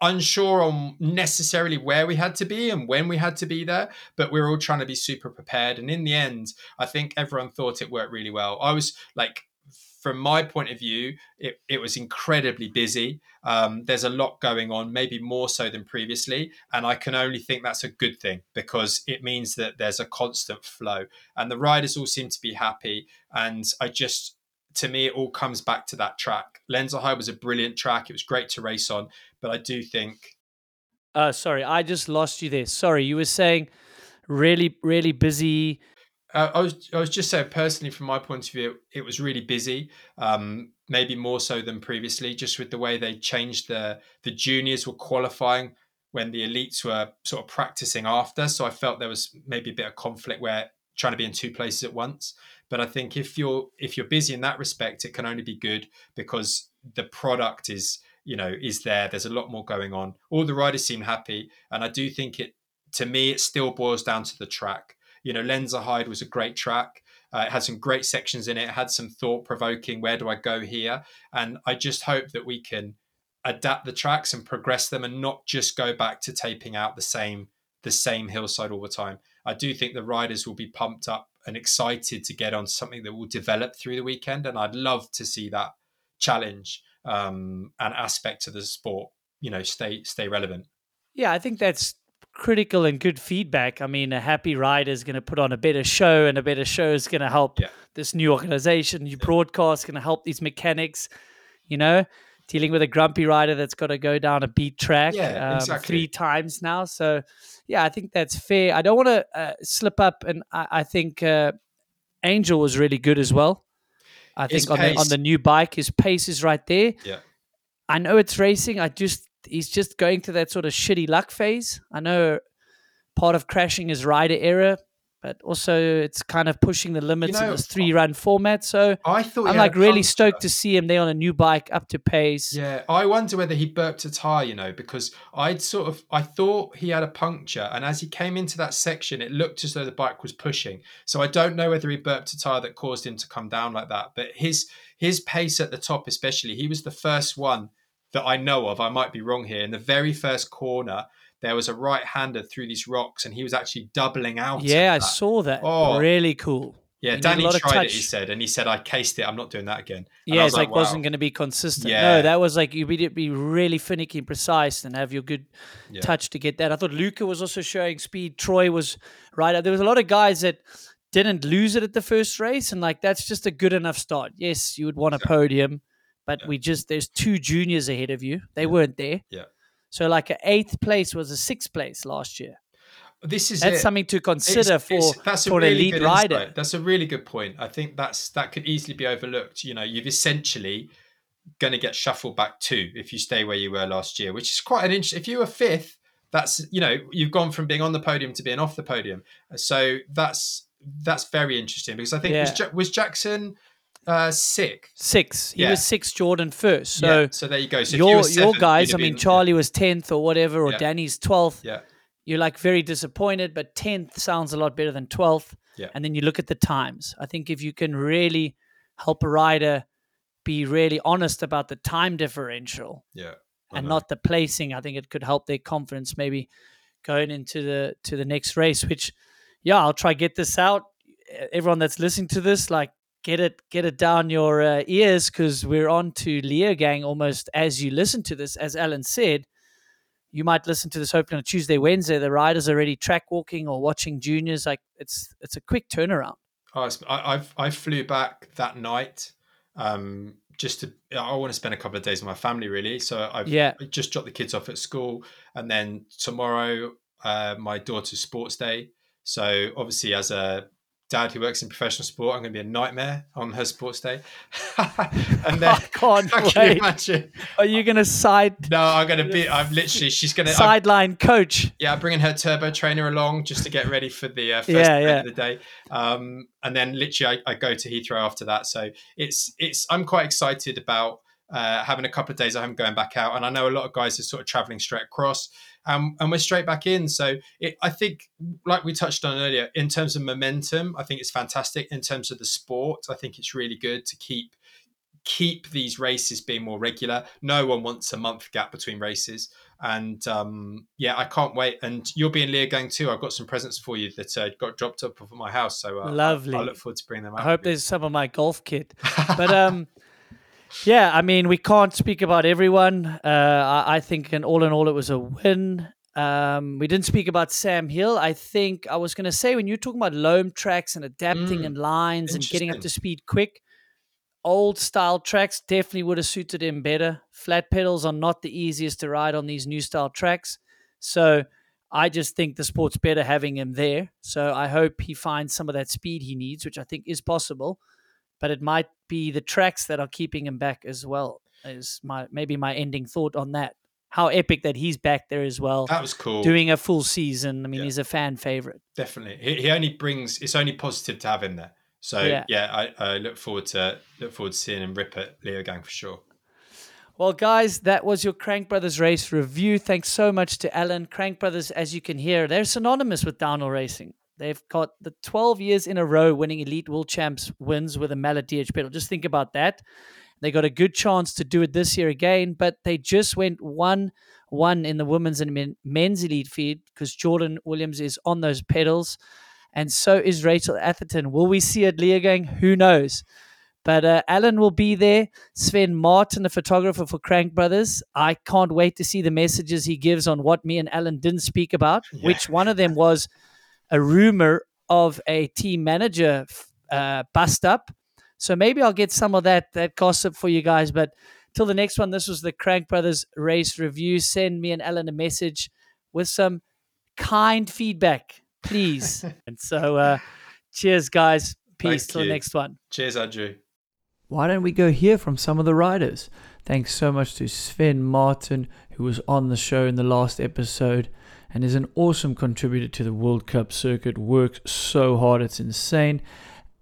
unsure on necessarily where we had to be and when we had to be there but we are all trying to be super prepared and in the end i think everyone thought it worked really well i was like from my point of view, it, it was incredibly busy. Um, there's a lot going on, maybe more so than previously. And I can only think that's a good thing because it means that there's a constant flow. And the riders all seem to be happy. And I just, to me, it all comes back to that track. Lenzerheide was a brilliant track. It was great to race on. But I do think. Uh, sorry, I just lost you there. Sorry, you were saying really, really busy uh, I was I was just saying personally from my point of view, it was really busy. Um, maybe more so than previously, just with the way they changed the the juniors were qualifying when the elites were sort of practicing after. So I felt there was maybe a bit of conflict where trying to be in two places at once. But I think if you're if you're busy in that respect, it can only be good because the product is you know is there. There's a lot more going on. All the riders seem happy, and I do think it to me it still boils down to the track you know, Lenzerheide was a great track. Uh, it had some great sections in it. it had some thought provoking. Where do I go here? And I just hope that we can adapt the tracks and progress them, and not just go back to taping out the same the same hillside all the time. I do think the riders will be pumped up and excited to get on something that will develop through the weekend, and I'd love to see that challenge um, and aspect to the sport, you know, stay stay relevant. Yeah, I think that's critical and good feedback. I mean, a happy rider is going to put on a better show, and a better show is going to help yeah. this new organization, new yeah. broadcast, going to help these mechanics. You know, dealing with a grumpy rider that's got to go down a beat track yeah, um, exactly. three times now. So, yeah, I think that's fair. I don't want to uh, slip up, and I, I think uh, Angel was really good as well. I think on the, on the new bike, his pace is right there. Yeah. I know it's racing. I just he's just going to that sort of shitty luck phase. I know part of crashing is rider error, but also it's kind of pushing the limits you know, in this three run format. So I thought I'm like really stoked to see him there on a new bike up to pace. Yeah, I wonder whether he burped a tire, you know, because I'd sort of I thought he had a puncture, and as he came into that section, it looked as though the bike was pushing. So I don't know whether he burped a tire that caused him to come down like that. But his his pace at the top, especially, he was the first one that I know of, I might be wrong here, in the very first corner, there was a right hander through these rocks and he was actually doubling out. Yeah, I saw that. Oh, really cool. Yeah, Danny tried it, he said, and he said, I cased it. I'm not doing that again. And yeah, it's like, like wow. wasn't going to be consistent. Yeah. No, that was like, you would be really finicky and precise and have your good yeah. touch to get that. I thought Luca was also showing speed. Troy was right. There was a lot of guys that didn't lose it at the first race. And like, that's just a good enough start. Yes, you would want a podium but yeah. we just there's two juniors ahead of you. They weren't there. Yeah. So like an eighth place was a sixth place last year. This is that's it. something to consider it's, for it's, that's for really an elite rider. Insight. That's a really good point. I think that's that could easily be overlooked. You know, you've essentially going to get shuffled back two if you stay where you were last year, which is quite an interesting. If you were fifth, that's you know you've gone from being on the podium to being off the podium. So that's that's very interesting because I think was, Yeah. ja- was Jackson uh, six. Six. He Yeah. was six, Jordan first. So yeah. So there you go. So your your guys, I mean, been- Charlie was tenth or whatever, or Yeah. Danny's twelfth. Yeah. You're like very disappointed, but tenth sounds a lot better than twelfth. Yeah. And then you look at the times. I think if you can really help a rider be really honest about the time differential Yeah. I and know. not the placing, I think it could help their confidence maybe going into the to the next race. Which, yeah, I'll try get this out. Everyone that's listening to this, like, get it get it down your uh, ears because we're on to Leogang almost as you listen to this. As Alan said, you might listen to this hopefully on a Tuesday, Wednesday. The riders already track walking or watching juniors. Like, it's it's a quick turnaround. Oh, I, I've flew back that night. Um, just to I want to spend a couple of days with my family really. So I've Yeah. Just dropped the kids off at school, and then tomorrow, uh, my daughter's sports day. So obviously, as a dad who works in professional sport, I'm going to be a nightmare on her sports day. (laughs) and then (laughs) I can't can you wait. imagine? Are you gonna side No, I'm going to be. I'm literally. She's going to. sideline coach? Yeah, I'm bringing her turbo trainer along just to get ready for the uh, (laughs) first Yeah, yeah. of the day. Um, and then literally, I, I go to Heathrow after that. So it's it's. I'm quite excited about uh, having a couple of days at home, going back out. And I know a lot of guys are sort of traveling straight across, um, and we're straight back in. So it, I think, like we touched on earlier, in terms of momentum, I think it's fantastic. In terms of the sport, I think it's really good to keep keep these races being more regular. No one wants a month gap between races. And um, yeah, I can't wait. And you'll be in Leogang too. I've got some presents for you that uh, got dropped up at my house. So uh, Lovely. I, I look forward to bringing them out. I hope there's some of my golf kit. But (laughs) um, yeah, I mean, we can't speak about everyone. Uh, I, I think, and all in all, it was a win. Um, we didn't speak about Sam Hill. I think I was going to say when you're talking about loam tracks and adapting Mm, and lines and getting up to speed quick, old style tracks definitely would have suited him better. Flat pedals are not the easiest to ride on these new style tracks. So I just think the sport's better having him there. So I hope he finds some of that speed he needs, which I think is possible. But it might be the tracks that are keeping him back as well. Is my maybe my ending thought on that. How epic that he's back there as well, that was cool. doing a full season. I mean, Yeah. he's a fan favorite. Definitely, he, he only brings. It's only positive to have him there. So Yeah. yeah, I, I look forward to look forward to seeing him rip at Leogang for sure. Well, guys, that was your Crankbrothers race review. Thanks so much to Alan. Crankbrothers, as you can hear, they're synonymous with downhill racing. They've got the 12 years in a row winning Elite World Champs wins with a Mallet DH pedal. Just think about that. They got a good chance to do it this year again, but they just went 1 1 in the women's and men, men's elite feed because Jordan Williams is on those pedals. And so is Rachel Atherton. Will we see it Leogang? Who knows? But uh, Alan will be there. Sven Martin, the photographer for Crankbrothers. I can't wait to see the messages he gives on what me and Alan didn't speak about, Yeah. which one of them was a rumor of a team manager uh, bust up. So maybe I'll get some of that that gossip for you guys. But till the next one, this was the Crankbrothers race review. Send me and Alan a message with some kind feedback, please. (laughs) and so, uh, cheers, guys. Peace. Thank till the next one. Cheers, Andrew. Why don't we go hear from some of the riders? Thanks so much to Sven Martin, who was on the show in the last episode and is an awesome contributor to the World Cup circuit. Works so hard, it's insane.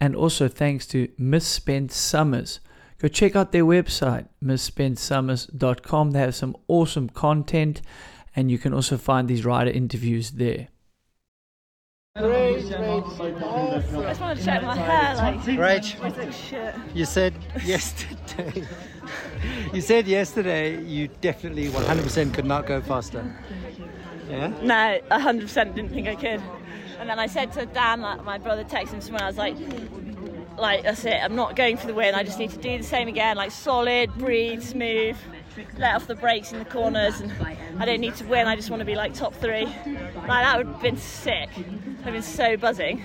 And also thanks to Misspent Summers. Go check out their website, misspentsummers.com. They have some awesome content, and you can also find these rider interviews there. I just want to check my hair, like, Rach, it's like shit. you said yesterday. (laughs) you said yesterday you definitely 100% could not go faster. Yeah. No, 100% didn't think I could. And then I said to Dan, like, my brother texted him someone, I was like, like, that's it, I'm not going for the win, I just need to do the same again, like solid, breathe, smooth, let off the brakes in the corners, and I don't need to win, I just want to be like top three. Like, that would have been sick. I've been so buzzing.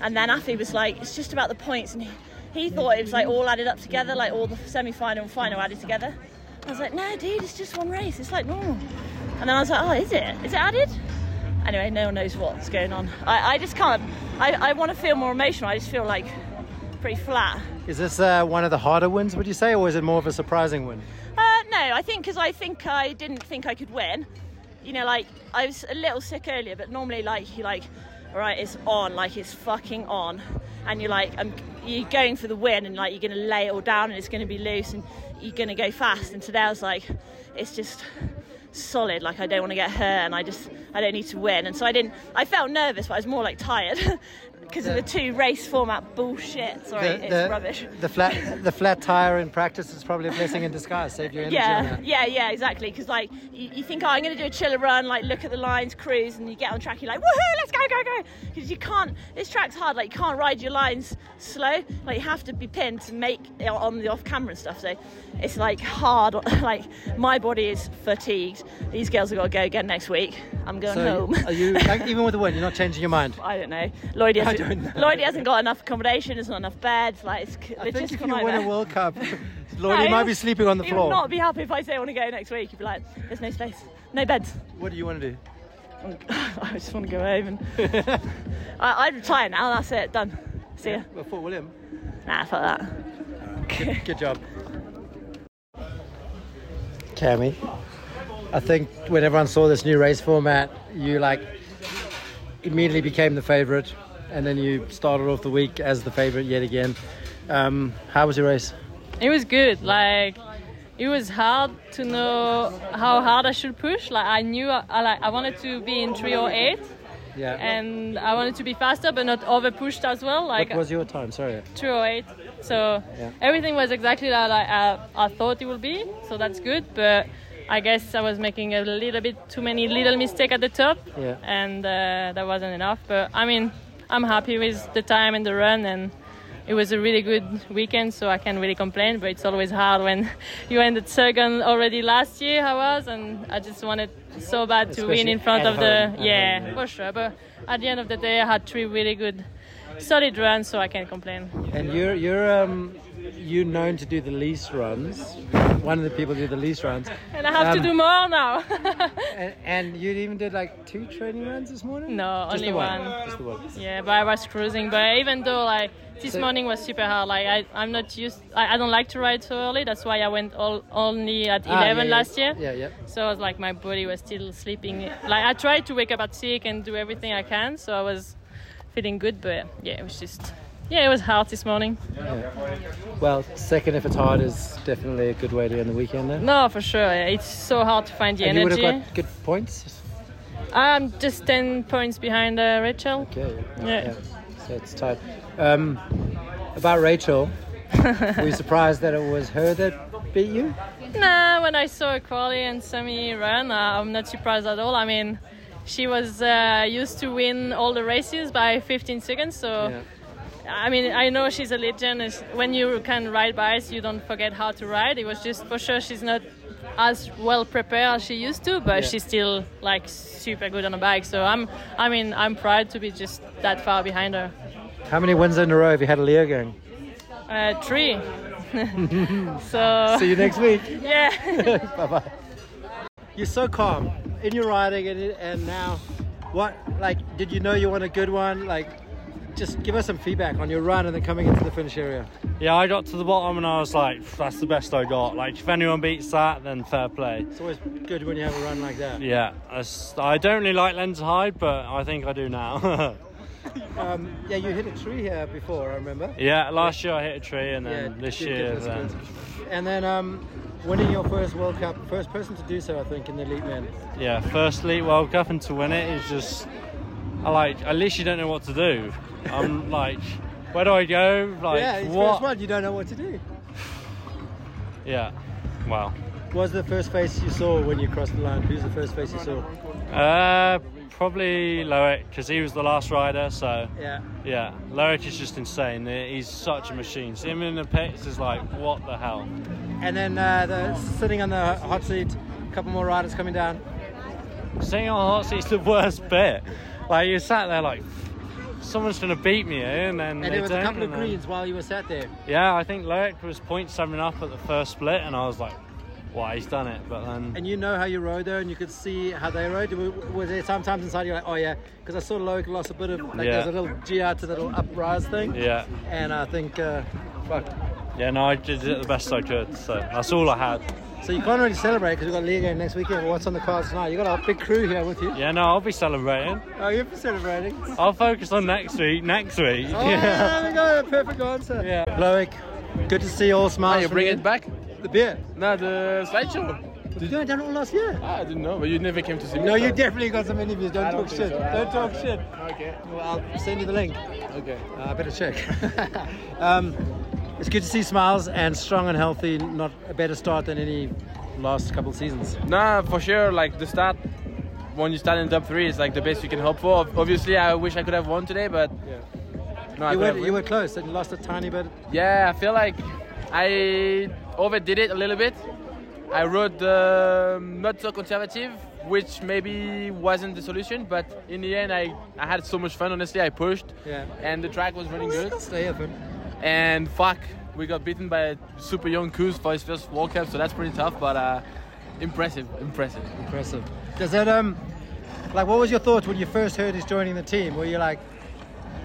And then Afi was like, it's just about the points, and he, he thought it was like all added up together, like all the semi final and final added together. I was like, no, dude, it's just one race, it's like normal. And then I was like, oh, is it? Is it added? Anyway, no one knows what's going on. I, I just can't. I, I want to feel more emotional. I just feel like pretty flat. Is this uh, one of the harder wins, would you say, or is it more of a surprising win? Uh, no, I think because I think I didn't think I could win. you know, like I was a little sick earlier, but normally like you like, all right, it's on, like it's fucking on, and you're like, I'm, you're going for the win, and like you're gonna lay it all down, and it's gonna be loose, and you're gonna go fast. And today I was like, it's just solid. Like I don't want to get hurt, and I just I don't need to win. And so I didn't. I felt nervous, but I was more like tired (laughs) because of the two race format bullshit. Sorry, The, it's rubbish. The flat, the flat tire in practice is probably a blessing in disguise. Saved your energy. Yeah, yeah, yeah, exactly. Because like you, you think, oh, I'm going to do a chiller run, like look at the lines, cruise, and you get on track, you're like, woohoo, let's go, go, go. Because you can't. This track's hard. Like you can't ride your lines slow. Like you have to be pinned to make it on the off camera and stuff. So it's like hard. (laughs) like my body is fatigued. These girls have got to go again next week. I'm going So home. are you like (laughs) even with the win, you're not changing your mind? I don't know. Lloydie I hasn't, don't know. Lloydie hasn't got enough accommodation. There's not enough beds. Like it's I think if logistical you win a. World Cup, (laughs) No, you might be sleeping on the He floor. would not be happy if I say I want to go next week. He'd be like, "There's no space, no beds." What do you want to do? (laughs) I just want to go home and (laughs) I, I'd retire now. That's it, done. See ya. Well, Fort William. Nah, fuck that. Good job. Cammy, I think when everyone saw this new race format, you like immediately became the favourite, and then you started off the week as the favourite yet again. Um, how was your race? It was good. Like it was hard to know how hard I should push. Like I knew I, I like I wanted to be in 308 Yeah. and I wanted to be faster but not over pushed as well. Like what was your time? Sorry. 308. So Yeah. everything was exactly like I, I thought it would be. So that's good. But I guess I was making a little bit too many little mistake at the top, Yeah. and uh, that wasn't enough. But I mean, I'm happy with the time and the run, and it was a really good weekend, so I can't really complain. But it's always hard when (laughs) you ended second already last year. I was, and I just wanted so bad to win in front of the home, at yeah, home, yeah. for sure. But at the end of the day, I had three really good, solid runs, so I can't complain. And you're you're um you're known to do the least runs. One of the people do the least runs. And I have to Um, do more now. (laughs) And, and you even did like two training runs this morning? No, Just only one. one. Just the one. Yeah, but I was cruising. But even though like this So- morning was super hard, like I, I'm not used. I, I don't like to ride so early. That's why I went all only at 11 Ah, yeah, yeah. last year. Yeah, yeah. So I was like my body was still sleeping. Like I tried to wake up at six and do everything I can. So I was feeling good, but yeah, it was just yeah, it was hard this morning. Well, second if it's hard is definitely a good way to end the weekend then. No, for sure. yeah, It's so hard to find the and you would energy. have got good points. I'm just 10 points behind uh, Rachel. Okay. Yeah. So it's tight. Um, about Rachel, (laughs) were you surprised that it was her that beat you? Nah, when I saw Quali and Semi run, uh, I'm not surprised at all. I mean, she was uh, used to win all the races by 15 seconds, so Yeah. I mean, I know she's a legend. It's- When you can ride bikes, you don't forget how to ride. It was just for sure she's not as well prepared as she used to, but Yeah. she's still like super good on a bike. So I'm, I mean, I'm proud to be just that far behind her. How many wins in a row have you had a Leogang? Uh, three. (laughs) so See you next week. (laughs) yeah. (laughs) bye bye. You're so calm in your riding, and, and now, what? Like, did you know you want a good one? Like, just give us some feedback on your run and then coming into the finish area. Yeah, I got to the bottom and I was like, that's the best I got. Like, if anyone beats that, then fair play. It's always good when you have a run like that. Yeah, I don't really like Lenzerheide, but I think I do now. (laughs) Um, yeah, you hit a tree here before, I remember. yeah, last year I hit a tree, and then Yeah, this year, then. And then um, winning your first World Cup, first person to do so, I think, in the elite men. yeah, first Elite World Cup, and to win it is just, I like, at least you don't know what to do. I'm like, where do I go? Like, yeah, it's what? first one. You don't know what to do. Yeah, well, What was the first face you saw when you crossed the line? Who's the first face you saw? uh, probably Loic because he was the last rider. So Yeah. yeah, Loic is just insane. He's such a machine. See him in the pits is like, what the hell? And then uh, the, sitting on the hot seat, a couple more riders coming down. Sitting on the hot seat's the worst bit. Like you sat there like, someone's gonna beat me here, and then And there was a couple of then- greens while you were sat there. Yeah, I think Loic was 0.7 up at the first split, and I was like, "Why he's done it?" But then, And you know how you rode there, and you could see how they rode. Was there sometimes inside you're like, oh yeah, because I saw Loic lost a bit of like Yeah. there's a little GR to the little uprise thing. yeah, And I think, uh, fuck, yeah, no, I did it the best I could. So that's all I had. So you can't really celebrate because we've got Leogang next weekend. What's on the cards tonight? You got a big crew here with you. Yeah, no, I'll be celebrating. Oh, you'll be celebrating. I'll focus on next week. Next week. Oh, there we go. Perfect answer. Yeah. Loic, good to see you all smiles. Ah, you from bring it back? The beer. No, the slideshow. Did you done it all last year? Ah, I didn't know, but you never came to see me. No, you definitely got some interviews. Don't talk don't think shit. so. Don't don't talk shit. Okay. Well, I'll send you the link. Okay. Uh, I better check. (laughs) um, it's good to see smiles and strong and healthy. Not a better start than any last couple of seasons. Nah, for sure. Like the start, when you start in top three, is like the best you can hope for. Obviously, I wish I could have won today, but no, you, were, you were close and you lost a tiny bit. Yeah, I feel like I overdid it a little bit. I rode the um, not so conservative, which maybe wasn't the solution, but in the end, I, I had so much fun. Honestly, I pushed, Yeah. and the track was running good. Stay open. And fuck, we got beaten by a super young Kuz for his first World Cup, so that's pretty tough, but uh, impressive, impressive. Impressive. Does that um, like, what was your thoughts when you first heard he's joining the team? Were you like,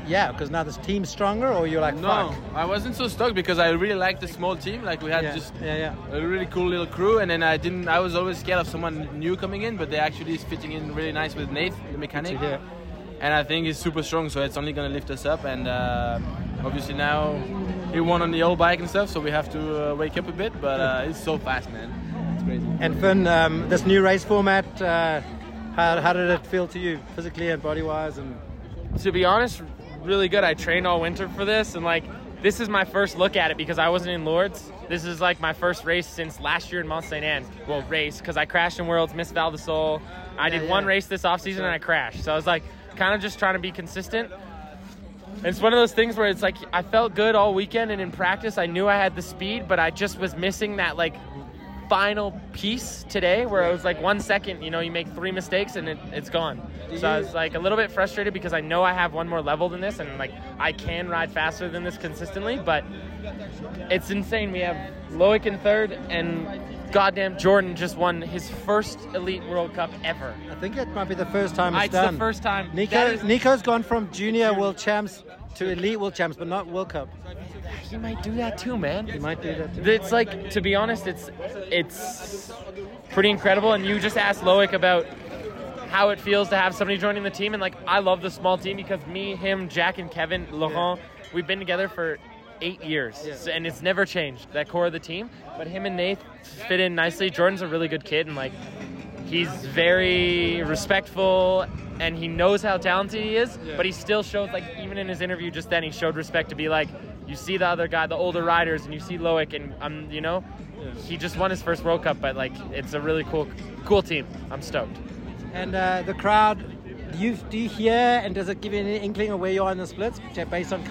yeah, because now this team's stronger, or you're like, No, fuck? I wasn't so stoked because I really liked the small team. Like we had Yeah, just yeah, yeah. a really cool little crew, and then I didn't. I was always scared of someone new coming in, but they actually is fitting in really nice with Nate, the mechanic. hear. And I think he's super strong, so it's only gonna lift us up. And uh, obviously now he won on the old bike and stuff, so we have to uh, wake up a bit. But uh, he's so fast, man. It's crazy. And Finn, um, this new race format, uh, how, how did it feel to you, physically and body wise? And to be honest, really good. I trained all winter for this, and like this is my first look at it because I wasn't in Lourdes. This is like my first race since last year in Mont Saint Anne. Well, race because I crashed in Worlds, missed Val di Sole. I did Yeah, one race this off season and I crashed. So I was like, kind of just trying to be consistent. It's one of those things where it's like I felt good all weekend, and in practice I knew I had the speed, but I just was missing that like final piece today where it was like one second, you know, you make three mistakes and it, it's gone. So I was like a little bit frustrated because I know I have one more level than this and like I can ride faster than this consistently, but it's insane. We have Loic in third and goddamn Jordan just won his first Elite World Cup ever. I think it might be the first time it's ah, It's done. the first time. Nico, is- Nico's gone from junior world champs to elite world champs, but not World Cup. he might do that too, man. He might do that too. It's like to be honest, it's it's pretty incredible. And you just asked Loic about how it feels to have somebody joining the team, and like I love the small team because me, him, Jack, and Kevin, Laurent, we've been together for eight years, So- and it's never changed that core of the team. But him and Nate fit in nicely. Jordan's a really good kid, and like he's very respectful and he knows how talented he is but he still shows like even in his interview just then he showed respect to be like you see the other guy the older riders and you see Loic and um you know? He just won his first World Cup but like it's a really cool cool team. I'm stoked. And uh, the crowd, do you, do you hear and does it give you any inkling of where you are in the splits based on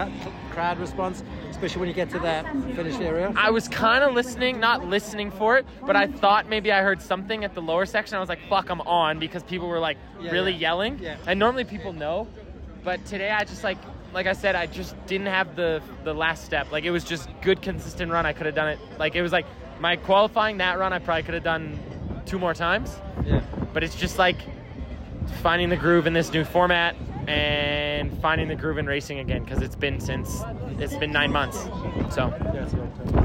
crowd response, especially when you get to that finished area? I was kind of listening, not listening for it, but I thought maybe I heard something at the lower section. I was like, fuck, I'm on because people were like Yeah, really yeah. yelling. Yeah. And normally people know, but today I just like, like I said, I just didn't have the the last step. Like it was just good, consistent run. I could have done it. Like it was like my qualifying that run, I probably could have done two more times. Yeah. But it's just like finding the groove in this new format and finding the groove in racing again because it's been since it's been nine months. So,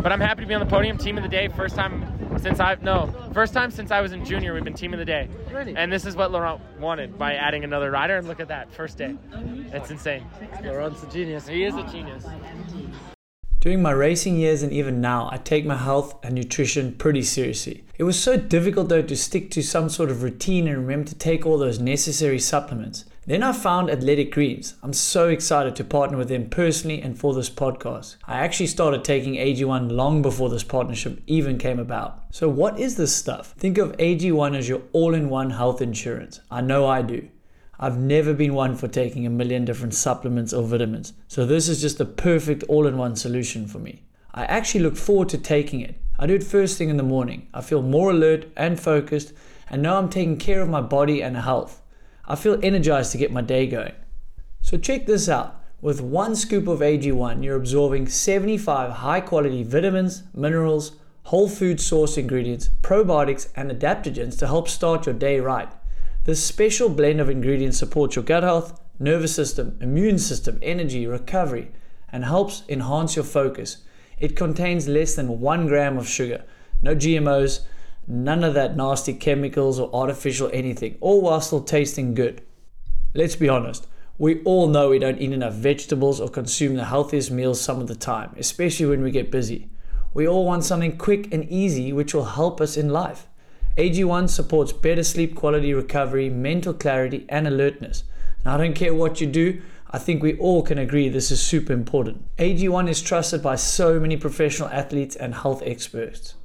but I'm happy to be on the podium. Team of the day, first time since I've no first time since I was in junior. We've been team of the day, and this is what Laurent wanted by adding another rider. And look at that, first day. It's insane. Laurent's a genius. He is a genius. During my racing years and even now, I take my health and nutrition pretty seriously. It was so difficult though to stick to some sort of routine and remember to take all those necessary supplements. Then I found Athletic Greens. I'm so excited to partner with them personally and for this podcast. I actually started taking AG1 long before this partnership even came about. So, what is this stuff? Think of AG1 as your all in one health insurance. I know I do. I've never been one for taking a million different supplements or vitamins, so this is just the perfect all in one solution for me. I actually look forward to taking it. I do it first thing in the morning. I feel more alert and focused and know I'm taking care of my body and health. I feel energized to get my day going. So check this out. With one scoop of AG1, you're absorbing 75 high quality vitamins, minerals, whole food source ingredients, probiotics, and adaptogens to help start your day right. This special blend of ingredients supports your gut health, nervous system, immune system, energy, recovery, and helps enhance your focus. It contains less than one gram of sugar, no GMOs, None of that nasty chemicals or artificial anything, all while still tasting good. Let's be honest, we all know we don't eat enough vegetables or consume the healthiest meals some of the time, especially when we get busy. We all want something quick and easy which will help us in life. AG1 supports better sleep quality recovery, mental clarity, and alertness. Now, I don't care what you do, I think we all can agree this is super important. AG1 is trusted by so many professional athletes and health experts.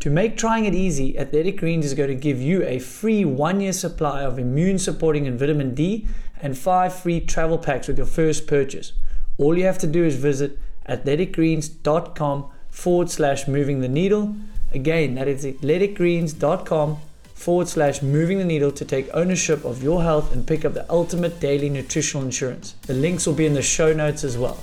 To make trying it easy, Athletic Greens is going to give you a free one year supply of immune supporting and vitamin D and five free travel packs with your first purchase. All you have to do is visit athleticgreens.com forward slash moving the needle. Again, that is athleticgreens.com forward slash moving the needle to take ownership of your health and pick up the ultimate daily nutritional insurance. The links will be in the show notes as well.